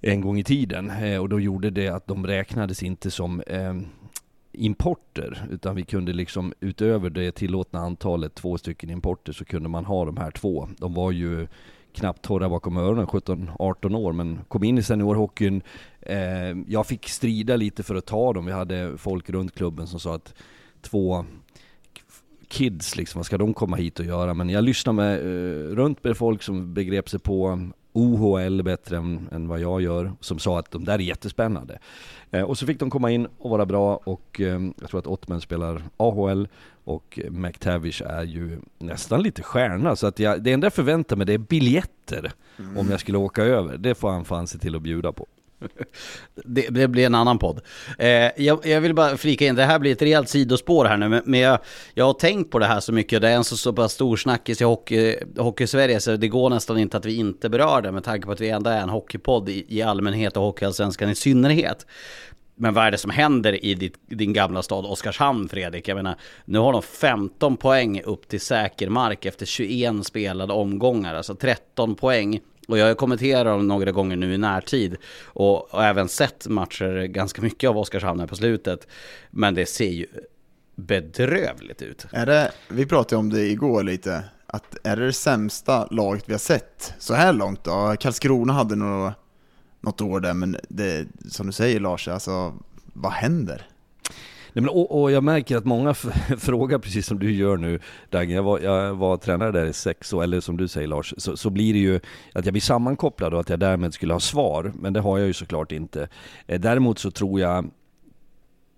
S3: en gång i tiden. Eh, och då gjorde det att de räknades inte som eh, importer, utan vi kunde liksom utöver det tillåtna antalet, två stycken importer, så kunde man ha de här två. De var ju knappt torra bakom öronen, 17-18 år, men kom in i seniorhockeyn. Eh, jag fick strida lite för att ta dem. Vi hade folk runt klubben som sa att två kids liksom, vad ska de komma hit och göra? Men jag lyssnade med, eh, runt med folk som begrep sig på OHL bättre än, än, vad jag gör, som sa att de där är jättespännande. Eh, och så fick de komma in och vara bra och eh, jag tror att Ottman spelar AHL och McTavish är ju nästan lite stjärna. Så att jag, det enda jag förväntar mig det är biljetter mm. om jag skulle åka över. Det får han fan se till att bjuda på.
S1: Det, det, blir en annan podd. Eh, jag, jag, vill bara flika in, det här blir ett rejält sidospår här nu, men, men jag, jag, har tänkt på det här så mycket, det är en så, så pass stor snackis i hockey, hockey-Sverige, så det går nästan inte att vi inte berör det, med tanke på att vi ändå är en hockeypodd i, i allmänhet och Hockeyallsvenskan i synnerhet. Men vad är det som händer i ditt, din gamla stad Oskarshamn, Fredrik? Jag menar, nu har de 15 poäng upp till säker mark efter 21 spelade omgångar, alltså 13 poäng och jag har kommenterat dem några gånger nu i närtid och, och även sett matcher ganska mycket av Oskarshamn här på slutet. Men det ser ju bedrövligt ut.
S2: Är det, vi pratade om det igår lite, att är det det sämsta laget vi har sett så här långt då? Karlskrona hade nog något år där, men det, som du säger Lars, alltså vad händer?
S3: Nej, men, och, och, jag märker att många frågar precis som du gör nu Dagge, jag var, jag var tränare där i sex år, eller som du säger Lars, så, så blir det ju att jag blir sammankopplad och att jag därmed skulle ha svar, men det har jag ju såklart inte. Eh, däremot så tror jag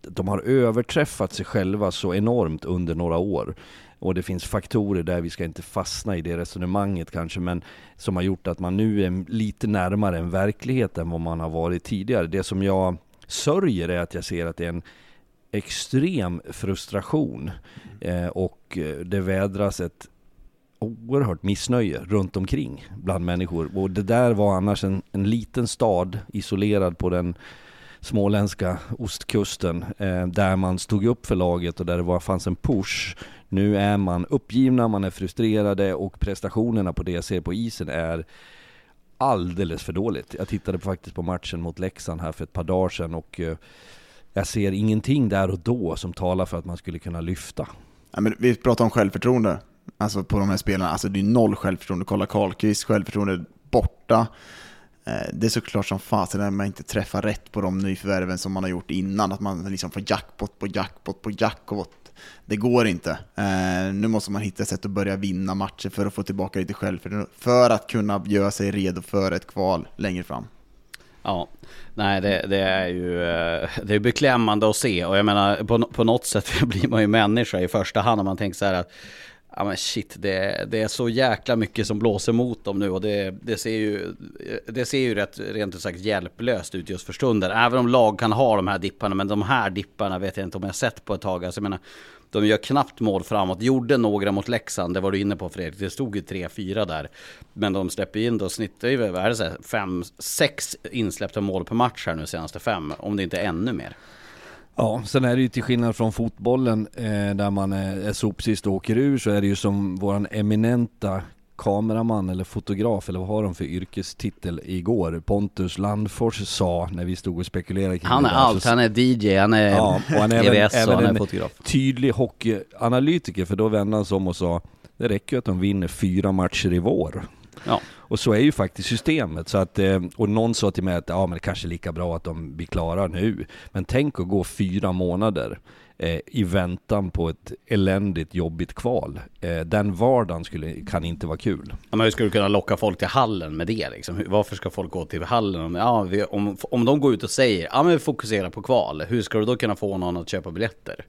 S3: de har överträffat sig själva så enormt under några år. Och det finns faktorer där, vi ska inte fastna i det resonemanget kanske, men som har gjort att man nu är lite närmare en verklighet än vad man har varit tidigare. Det som jag sörjer är att jag ser att det är en extrem frustration eh, och eh, det vädras ett oerhört missnöje runt omkring bland människor. Och det där var annars en, en liten stad isolerad på den småländska ostkusten eh, där man stod upp för laget och där det var, fanns en push. Nu är man uppgivna, man är frustrerade och prestationerna på det jag ser på isen är alldeles för dåligt. Jag tittade faktiskt på matchen mot Leksand här för ett par dagar sedan och eh, jag ser ingenting där och då som talar för att man skulle kunna lyfta.
S2: Ja, men vi pratar om självförtroende, alltså på de här spelarna. Alltså det är noll självförtroende. Kolla Karlkvist, självförtroende borta. Eh, det är såklart som fasen när man inte träffar rätt på de nyförvärven som man har gjort innan, att man liksom får jackpot på jackpot på jackpot. Det går inte. Eh, nu måste man hitta sätt att börja vinna matcher för att få tillbaka lite självförtroende, för att kunna göra sig redo för ett kval längre fram.
S1: Ja, nej det, det, är ju eh, det är beklämmande att se och jag menar på, på något sätt blir man ju människa i första hand om man tänker så här att Ja men shit, det, det är så jäkla mycket som blåser mot dem nu och det, det, ser ju, det ser ju rätt, rent ut sagt hjälplöst ut just för stunden. Även om lag kan ha de här dipparna, men de här dipparna vet jag inte om jag sett på ett tag. Alltså jag menar, de gör knappt mål framåt. Gjorde några mot Leksand, det var du inne på Fredrik. Det stod ju 3-4 där. Men de släpper in, då snittar ju, vad är det, så här, fem, sex insläppta mål per match här nu senaste fem. Om det inte är ännu mer.
S3: Ja, sen är det ju till skillnad från fotbollen eh, där man är, är sopsist och åker ur så är det ju som våran eminenta kameraman eller fotograf eller vad har de för yrkestitel igår? Pontus Landfors sa när vi stod och spekulerade kring
S1: Han är allt, han är DJ, han är ja, och han är EVS även, och han är fotograf.
S3: tydlig hockeyanalytiker för då vände han sig om och sa det räcker ju att de vinner fyra matcher i vår. Ja. Och så är ju faktiskt systemet. Så att, eh, och någon sa till mig att ja, men det kanske är lika bra att de blir klara nu. Men tänk att gå fyra månader eh, i väntan på ett eländigt jobbigt kval. Eh, den vardagen skulle, kan inte vara kul.
S1: men hur ska du kunna locka folk till hallen med det liksom? Varför ska folk gå till hallen? Ja, vi, om, om de går ut och säger ja men vi fokuserar på kval. Hur ska du då kunna få någon att köpa biljetter?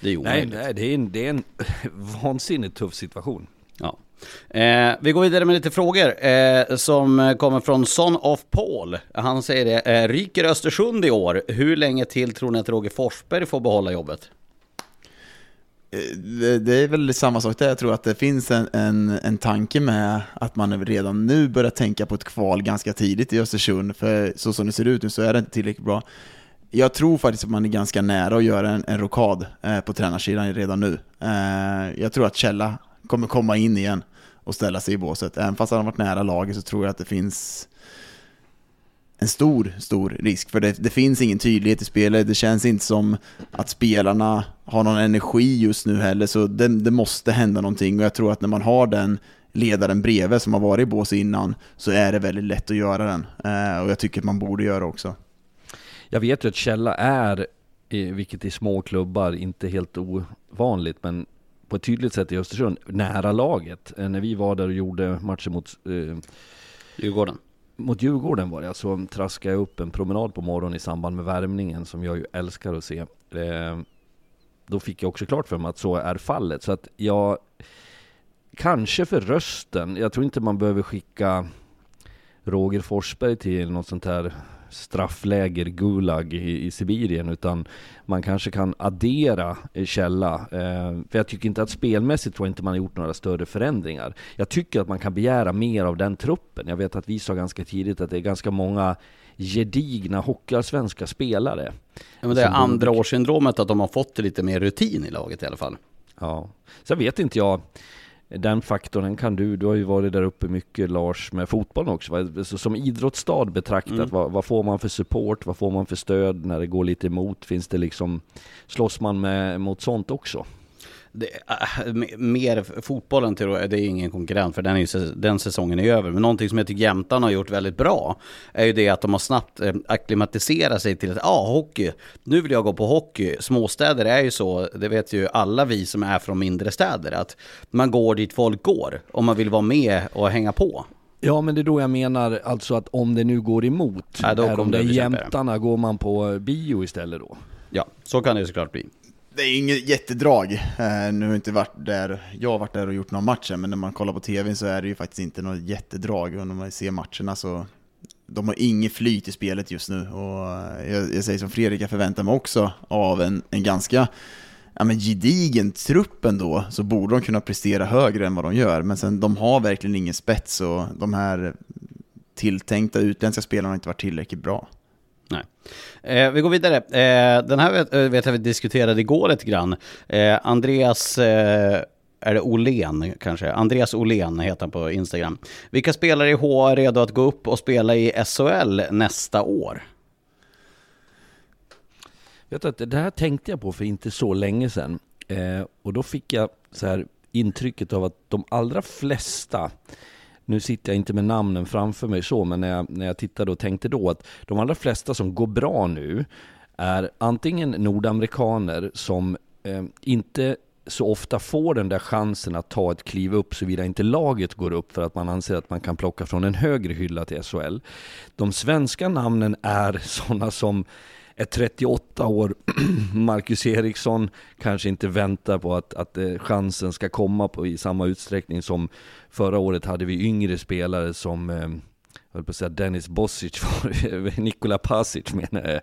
S3: Det är omöjligt. Nej, nej det, är en, det är en vansinnigt tuff situation.
S1: Ja. Eh, vi går vidare med lite frågor eh, som kommer från Son of Paul. Han säger det, eh, ryker Östersund i år? Hur länge till tror ni att Roger Forsberg får behålla jobbet?
S2: Eh, det, det är väl samma sak där. Jag tror att det finns en, en, en tanke med att man redan nu börjar tänka på ett kval ganska tidigt i Östersund. För så som det ser ut nu så är det inte tillräckligt bra. Jag tror faktiskt att man är ganska nära att göra en, en rokad eh, på tränarsidan redan nu. Eh, jag tror att Källa kommer komma in igen och ställa sig i båset. Även fast han har varit nära laget så tror jag att det finns en stor, stor risk. För det, det, finns ingen tydlighet i spelet. Det känns inte som att spelarna har någon energi just nu heller. Så det, det måste hända någonting. Och jag tror att när man har den ledaren bredvid som har varit i bås innan så är det väldigt lätt att göra den. Eh, och jag tycker att man borde göra också.
S3: Jag vet ju att Källa är, vilket i små klubbar inte helt ovanligt, men på ett tydligt sätt i Östersund, nära laget. Eh, när vi var där och gjorde matcher mot eh,
S1: Djurgården
S3: mot Djurgården var det, alltså traskade jag upp en promenad på morgonen i samband med värmningen som jag ju älskar att se. Eh, då fick jag också klart för mig att så är fallet. Så att jag, kanske för rösten, jag tror inte man behöver skicka Roger Forsberg till något sånt här straffläger, Gulag i, i Sibirien, utan man kanske kan addera källa. Eh, för jag tycker inte att spelmässigt tror jag inte man har gjort några större förändringar. Jag tycker att man kan begära mer av den truppen. Jag vet att vi sa ganska tidigt att det är ganska många gedigna hockeyallsvenska spelare.
S1: Ja, men det är andra årssyndromet att de har fått lite mer rutin i laget i alla fall.
S3: Ja, sen vet inte jag den faktorn kan du, du har ju varit där uppe mycket Lars med fotbollen också. Så som idrottsstad betraktat, mm. vad, vad, får man för support, vad får man för stöd när det går lite emot? Finns det liksom, slåss man med, mot sånt också?
S1: Det, äh, mer fotbollen till det är ingen konkurrent för den, är, den säsongen är över. Men någonting som jag tycker Jämtan har gjort väldigt bra är ju det att de har snabbt äh, akklimatiserat sig till att ja, ah, hockey, nu vill jag gå på hockey. Småstäder är ju så, det vet ju alla vi som är från mindre städer, att man går dit folk går om man vill vara med och hänga på.
S3: Ja men det är då jag menar alltså att om det nu går emot, ja, då är de där jämtarna, går man på bio istället då?
S1: Ja, så kan det såklart bli
S2: det är inget jättedrag. Eh, nu har jag inte varit där, jag har varit där och gjort några matcher, men när man kollar på tv så är det ju faktiskt inte något jättedrag. Och när man ser matcherna så, de har inget flyt i spelet just nu. Och eh, jag, jag säger som Fredrik, jag förväntar mig också av en, en ganska ja, men gedigen trupp ändå, så borde de kunna prestera högre än vad de gör. Men sen, de har verkligen ingen spets och de här tilltänkta utländska spelarna har inte varit tillräckligt bra.
S1: Nej. Eh, vi går vidare. Eh, den här vet, eh, vet jag vi diskuterade igår lite grann. Eh, Andreas, eh, är det Olén kanske? Andreas Olén heter han på Instagram. Vilka spelare i H är redo att gå upp och spela i SHL nästa år?
S3: Vet att det här tänkte jag på för inte så länge sedan. Eh, och då fick jag så här intrycket av att de allra flesta nu sitter jag inte med namnen framför mig så, men när jag, när jag tittade och tänkte då att de allra flesta som går bra nu är antingen nordamerikaner som eh, inte så ofta får den där chansen att ta ett kliv upp såvida inte laget går upp för att man anser att man kan plocka från en högre hylla till SHL. De svenska namnen är sådana som är 38 år, Marcus Eriksson kanske inte väntar på att, att eh, chansen ska komma på, i samma utsträckning som förra året hade vi yngre spelare som eh, jag höll på att säga Dennis Bosic, Nikola Pasic menar jag.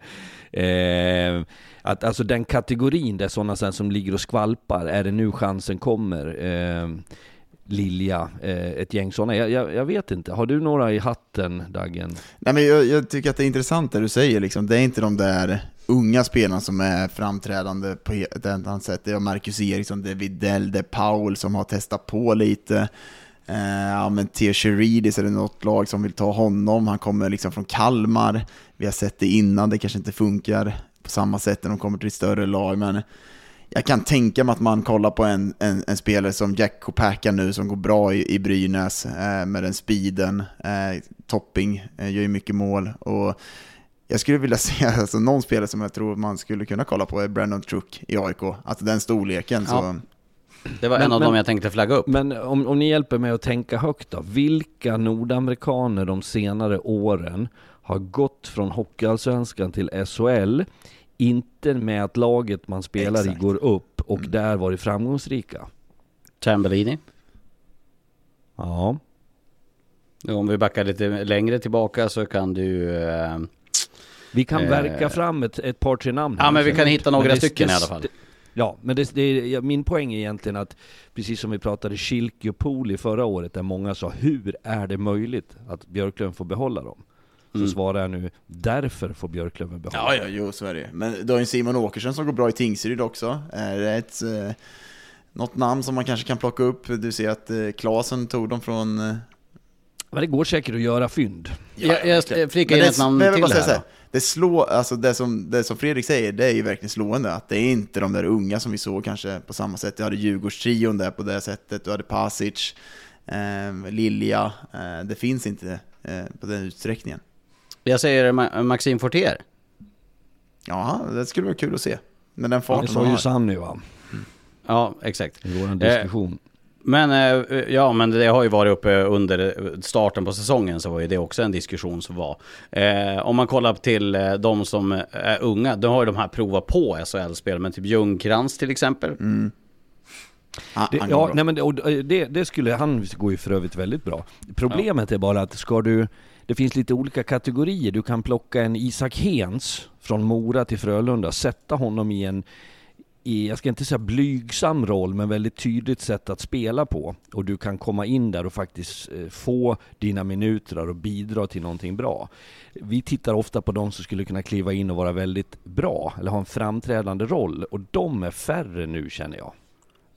S3: Eh, att, alltså den kategorin där sådana som ligger och skvalpar, är det nu chansen kommer? Eh, Lilja, eh, ett gäng sådana. Jag, jag, jag, vet inte, har du några i hatten Dagen?
S2: Nej men jag, jag, tycker att det är intressant det du säger, liksom. det är inte de där unga spelarna som är framträdande på ett annat sätt. Det är Marcus Eriksson, det är Widell, det är Paul som har testat på lite. Eh, ja, men Theo är det något lag som vill ta honom, han kommer liksom från Kalmar. Vi har sett det innan, det kanske inte funkar på samma sätt när de kommer till ett större lag, men jag kan tänka mig att man kollar på en, en, en spelare som Jack Kopaka nu som går bra i, i Brynäs eh, med den speeden. Eh, topping, eh, gör ju mycket mål. Och jag skulle vilja se alltså, någon spelare som jag tror man skulle kunna kolla på är Brandon Truck i AIK. Alltså den storleken. Ja. Så...
S1: Det var men, en av men, dem jag tänkte flagga upp.
S3: Men om, om ni hjälper mig att tänka högt då. Vilka nordamerikaner de senare åren har gått från Hockeyallsvenskan till SHL inte med att laget man spelar Exakt. i går upp och mm. där varit framgångsrika.
S1: Tambellini.
S3: Ja.
S1: Om vi backar lite längre tillbaka så kan du... Eh,
S3: vi kan eh, verka fram ett, ett par, tre namn.
S1: Ja, men vi kan hitta några stycken det, i alla fall.
S3: Ja, men det, det, min poäng är egentligen att precis som vi pratade Schilke och Poli förra året där många sa hur är det möjligt att Björklöven får behålla dem? Så
S1: Mm.
S3: svarar jag nu, därför får Björklöven behålla
S2: Ja, ja, jo, så är det Men du har ju Simon Åkersen som går bra i Tingsryd också. Är det ett, eh, något namn som man kanske kan plocka upp? Du ser att eh, Klasen tog dem från... Eh,
S3: Men det går säkert att göra fynd.
S1: Jag, jag
S2: verkligen.
S1: flikar in
S2: det-
S1: ett namn
S2: men jag vill
S1: till
S2: bara säga
S1: här
S2: så här,
S1: då.
S2: det, slår, alltså det, som, det som Fredrik säger, det är ju verkligen slående. Att det är inte de där unga som vi såg kanske på samma sätt. Du hade Djurgårdstrion där på det sättet, du hade Pasic, eh, Lilja. Eh, det finns inte eh, på den utsträckningen.
S1: Jag säger Ma- Maxim Fortier.
S2: Ja, det skulle vara kul att se. Men den
S3: Det
S2: farten
S3: sa
S2: han
S3: ju
S2: har.
S3: Sanny va,
S1: Ja, exakt.
S3: i vår
S1: Eh,
S3: diskussion.
S1: Men eh, ja, men det har ju varit uppe under starten på säsongen så var ju det också en diskussion som var. Eh, om man kollar till eh, de som är unga, då har ju de här provat på SHL-spel, men typ Ljungkrantz till exempel.
S2: Ah,
S3: Det, ja, nej men det, det, det skulle, han går ju för övrigt väldigt bra. Problemet är bara att ska du, det finns lite olika kategorier. Du kan plocka en Isak Hens från Mora till Frölunda, sätta honom i en, i, jag ska inte säga blygsam roll, men väldigt tydligt sätt att spela på. Och du kan komma in där och faktiskt eh, få dina minuter och bidra till någonting bra. Vi tittar ofta på de som skulle kunna kliva in och vara väldigt bra, eller ha en framträdande roll. Och de är färre nu känner jag.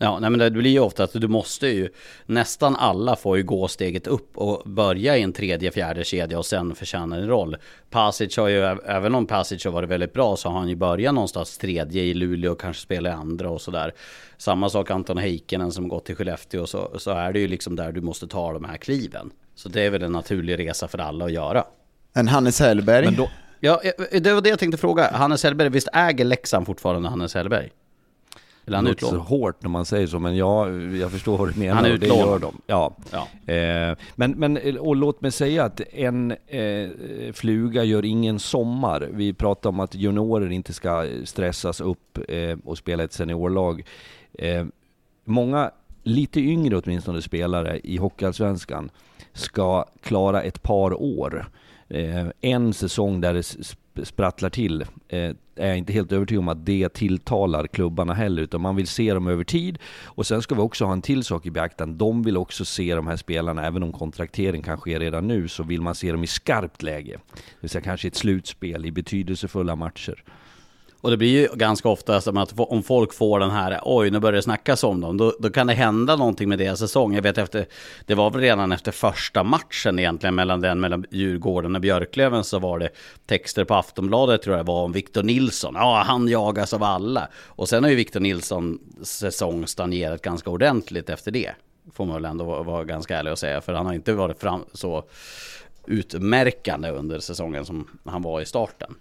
S1: Ja, nej men det blir ju ofta att du måste ju, nästan alla får ju gå steget upp och börja i en tredje, fjärde kedja och sen förtjäna en roll. Pasic har ju, även om Pasic har varit väldigt bra så har han ju börjat någonstans tredje i Luleå och kanske spelar i andra och sådär. Samma sak Anton Heikkinen som gått till Skellefteå så, så är det ju liksom där du måste ta de här kliven. Så det är väl en naturlig resa för alla att göra.
S2: En Hannes Hellberg.
S3: Men då,
S1: Ja, eh, det var det jag tänkte fråga. Hannes Hellberg, visst äger Leksand fortfarande Hannes Hellberg? Eller han
S3: det låter så hårt när man säger så, men ja, jag förstår vad du menar.
S1: Han
S3: och det gör de. Ja.
S1: Ja.
S3: Eh, men, men och låt mig säga att en eh, fluga gör ingen sommar. Vi pratar om att juniorer inte ska stressas upp eh, och spela ett seniorlag. Eh, många lite yngre åtminstone spelare i Hockeyallsvenskan ska klara ett par år. Eh, en säsong där det sprattlar till eh, är jag inte helt övertygad om att det tilltalar klubbarna heller, utan man vill se dem över tid. Och sen ska vi också ha en till sak i beaktande. De vill också se de här spelarna, även om kontraktering kan ske redan nu, så vill man se dem i skarpt läge. Det vill säga kanske ett slutspel i betydelsefulla matcher.
S1: Och det blir ju ganska ofta som att om folk får den här, oj nu börjar det snackas om dem, då, då kan det hända någonting med deras säsong. Jag vet efter, det var väl redan efter första matchen egentligen mellan den mellan Djurgården och Björklöven så var det texter på Aftonbladet tror jag var om Victor Nilsson. Ja, han jagas av alla. Och sen har ju Victor Nilsson säsong stagnerat ganska ordentligt efter det. Får man väl ändå vara, vara ganska ärlig och säga, för han har inte varit fram, så utmärkande under säsongen som han var i starten.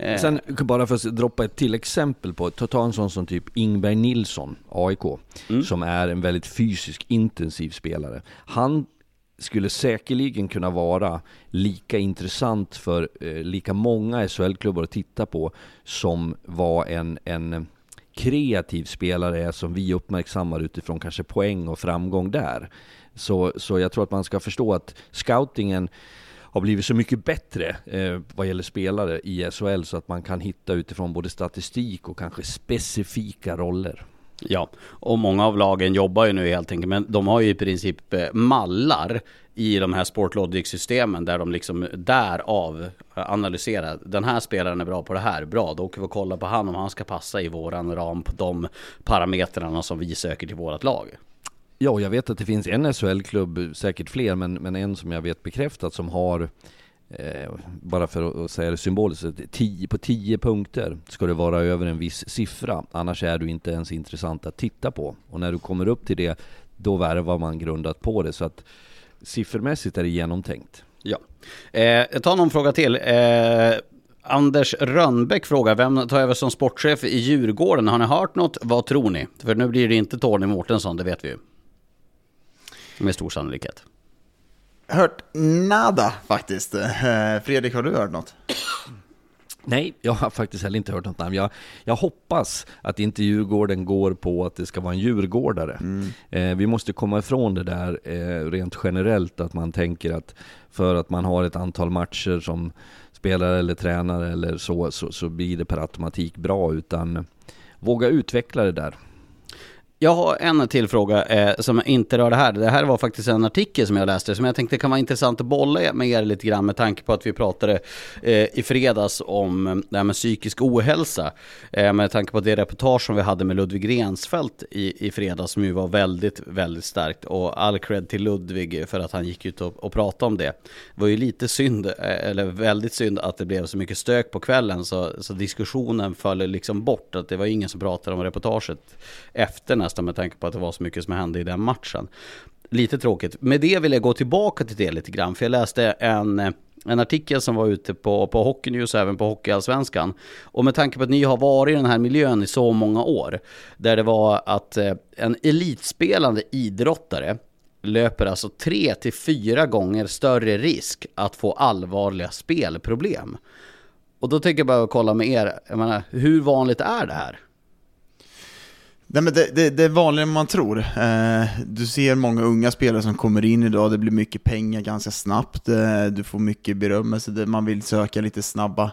S1: Eh,
S3: Sen bara för att droppa ett till exempel på, ta, ta en sån som typ Ingberg Nilsson, AIK, som är en väldigt fysisk intensiv spelare. Han skulle säkerligen kunna vara lika intressant för eh, lika många SHL-klubbar att titta på som var en, en kreativ spelare är som vi uppmärksammar utifrån kanske poäng och framgång där. Så, så jag tror att man ska förstå att scoutingen har blivit så mycket bättre eh, vad gäller spelare i SHL så att man kan hitta utifrån både statistik och kanske specifika roller.
S1: Ja, och många av lagen jobbar ju nu helt enkelt, men de har ju i princip eh, mallar i de här Sportlogic-systemen där de liksom därav eh, analyserar. Den här spelaren är bra på det här, bra, då åker vi och kollar på han om han ska passa i våran ram på de parametrarna som vi söker till vårat lag.
S3: Ja, jag vet att det finns en SHL-klubb, säkert fler, men, men en som jag vet bekräftat som har Eh, bara för att- säga det symboliskt, tio, på 10 punkter ska det vara över en viss siffra. Annars är du inte ens intressant att titta på. Och när du kommer upp till det, då värvar man grundat på det. Så att siffermässigt är det genomtänkt.
S1: Ja. Eh, jag tar någon fråga till. Eh, Anders Rönnbäck frågar, vem tar över som sportchef i Djurgården? Har ni hört något? Vad tror ni? För nu blir det inte Tony Mårtensson, det vet vi ju. Med stor sannolikhet.
S2: Hört nada faktiskt. Eh, Fredrik, har du hört något?
S3: Nej, jag har faktiskt heller inte hört något namn. Jag, jag hoppas att inte Djurgården går på att det ska vara en djurgårdare. Eh, vi måste komma ifrån det där eh, rent generellt, att man tänker att för att man har ett antal matcher som spelare eller tränare eller så, så, så blir det per automatik bra. Utan våga utveckla det där.
S1: Jag har en till fråga eh, som inte rör det här. Det här var faktiskt en artikel som jag läste som jag tänkte kan vara intressant att bolla med er lite grann med tanke på att vi pratade eh, i fredags om eh, det här med psykisk ohälsa. Eh, med tanke på det reportage som vi hade med Ludvig Rensfeldt i, i fredags som ju var väldigt, väldigt starkt. Och all cred till Ludvig för att han gick ut och, och pratade om det. Det var ju lite synd, eh, eller väldigt synd att det blev så mycket stök på kvällen så, så diskussionen föll liksom bort. Att det var ingen som pratade om reportaget efter nästan med tanke på att det var så mycket som hände i den matchen. Lite tråkigt. Med det vill jag gå tillbaka till det lite grann, för jag läste en en artikel som var ute på, på Hockey News och även på Hockeyallsvenskan. Och med tanke på att ni har varit i den här miljön i så många år, där det var att eh, en elitspelande idrottare löper alltså tre till fyra gånger större risk att få allvarliga spelproblem. Och då tänker jag bara kolla med er, jag menar, hur vanligt är det här?
S2: Nej, men det, det, det är vanligare än man tror. Eh, du ser många unga spelare som kommer in idag, det blir mycket pengar ganska snabbt, eh, du får mycket berömmelse, man vill söka lite snabba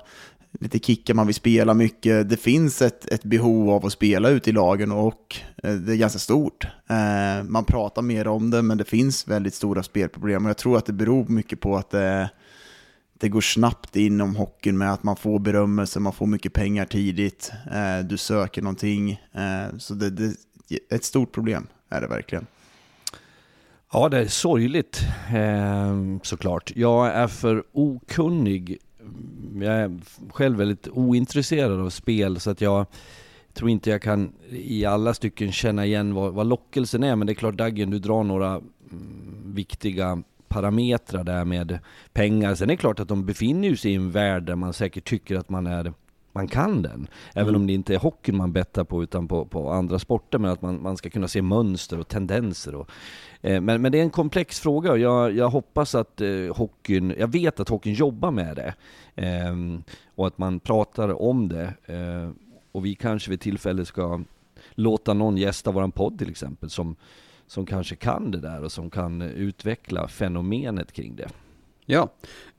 S2: lite kickar, man vill spela mycket. Det finns ett, ett behov av att spela ute i lagen och eh, det är ganska stort. Eh, man pratar mer om det, men det finns väldigt stora spelproblem och jag tror att det beror mycket på att det, är det går snabbt inom hockeyn med att man får berömmelse, man får mycket pengar tidigt, eh, du söker någonting. Eh, så det, det är ett stort problem, är det verkligen.
S3: Ja, det är sorgligt eh, såklart. Jag är för okunnig jag är själv väldigt ointresserad av spel så att jag tror inte jag kan i alla stycken känna igen vad, vad lockelsen är. Men det är klart Daggen, du drar några mm, viktiga parametrar där med pengar. Sen är det klart att de befinner sig i en värld där man säkert tycker att man är man kan den. Även mm. om det inte är hockeyn man bettar på utan på, på andra sporter. Men att man, man ska kunna se mönster och tendenser. Och, eh, men, men det är en komplex fråga och jag, jag hoppas att eh, hockeyn, jag vet att hockeyn jobbar med det. Eh, och att man pratar om det. Eh, och vi kanske vid tillfälle ska låta någon gästa våran podd till exempel som, som kanske kan det där och som kan utveckla fenomenet kring det.
S1: Ja,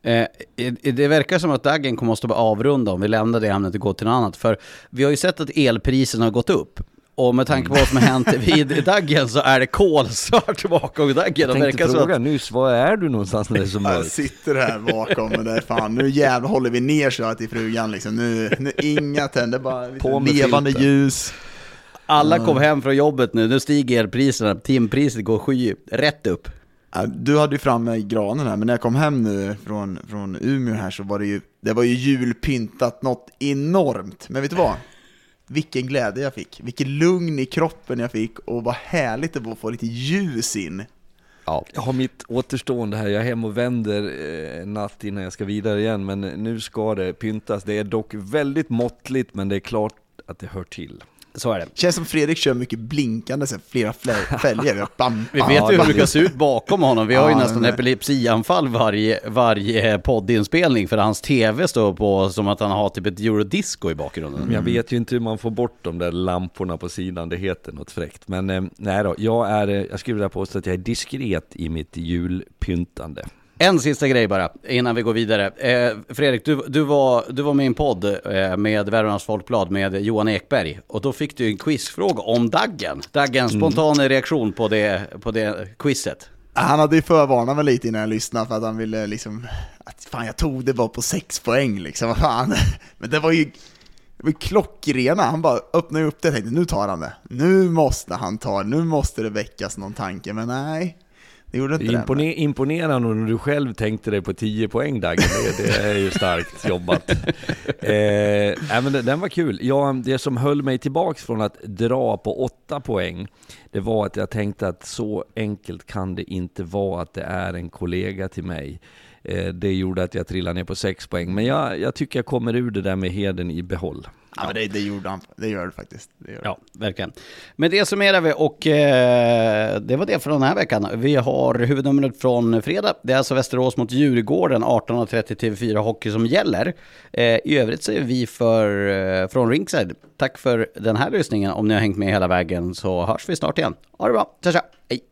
S1: eh, det verkar som att Daggen kommer att avrunda om vi lämnar det ämnet och går till något annat. För vi har ju sett att elpriserna har gått upp. Och med tanke på vad som har hänt vid Daggen så är det kolsvart bakom Daggen.
S3: Jag tänkte fråga att... nyss, var är du någonstans när det är så mörkt?
S2: Jag sitter här bakom och där fan, nu jävlar håller vi ner så till frugan liksom. Nu, nu inga tänder, bara levande filter. ljus.
S1: Alla kom hem från jobbet nu, nu stiger elpriserna, timpriset går sky rätt upp.
S2: Du hade ju framme granen här, men när jag kom hem nu från, från Umeå här så var det ju, det var ju julpyntat något enormt. Men vet du vad? Vilken glädje jag fick, vilken lugn i kroppen jag fick och vad härligt det var att få lite ljus in.
S3: Ja. Jag har mitt återstående här, jag är hem och vänder eh, natt innan jag ska vidare igen, men nu ska det pyntas. Det är dock väldigt måttligt, men det är klart att det hör till.
S1: Så är det.
S2: Känns som Fredrik kör mycket blinkande, så flera fälgar.
S1: Bam, vi vet ju hur det brukar se ut bakom honom. Vi har ju nästan epilepsianfall varje, varje poddinspelning, för hans tv står på som att han har typ ett eurodisco i bakgrunden.
S3: Mm. Jag vet ju inte hur man får bort de där lamporna på sidan, det heter något fräckt. Men eh, nej då, jag, är, eh, jag skulle vilja påstå att jag är diskret i mitt julpyntande.
S1: En sista grej bara, innan vi går vidare. Eh, Fredrik, du, du, var, du var med i en podd eh, med Värmlands Folkblad med Johan Ekberg. Och då fick du en quizfråga om Daggen. Daggen, mm. spontan mm. reaktion på det, på det quizet.
S2: Han hade ju förvarnat mig lite innan jag lyssnade för att han ville liksom... Att fan, jag tog det bara på sex poäng liksom, fan. Men det var ju... Det var klockrena, han bara öppnade upp det och tänkte nu tar han det. Nu måste han ta det, nu måste det väckas någon tanke, men nej.
S3: Det gjorde inte Impone det. Imponerande när du själv tänkte dig på 10 poäng Dagge. Det, det är ju starkt jobbat. eh, men den var kul. Ja, det som höll mig tillbaks från att dra på 8 poäng, det var att jag tänkte att så enkelt kan det inte vara att det är en kollega till mig. Eh, det gjorde att jag trillade ner på 6 poäng. Men jag, jag tycker jag kommer ur det där med heden i behåll.
S2: Ja, men det, det, gjorde han, det gör det faktiskt. Det gör
S1: ja, verkligen. Men det summerar vi och eh, det var det för den här veckan. Vi har huvudnumret från fredag. Det är alltså Västerås mot Djurgården 18.30 TV4 Hockey som gäller. Eh, I övrigt är vi för, eh, från Ringside. Tack för den här lyssningen. Om ni har hängt med hela vägen så hörs vi snart igen. Ha det bra. Tja tja. Hej.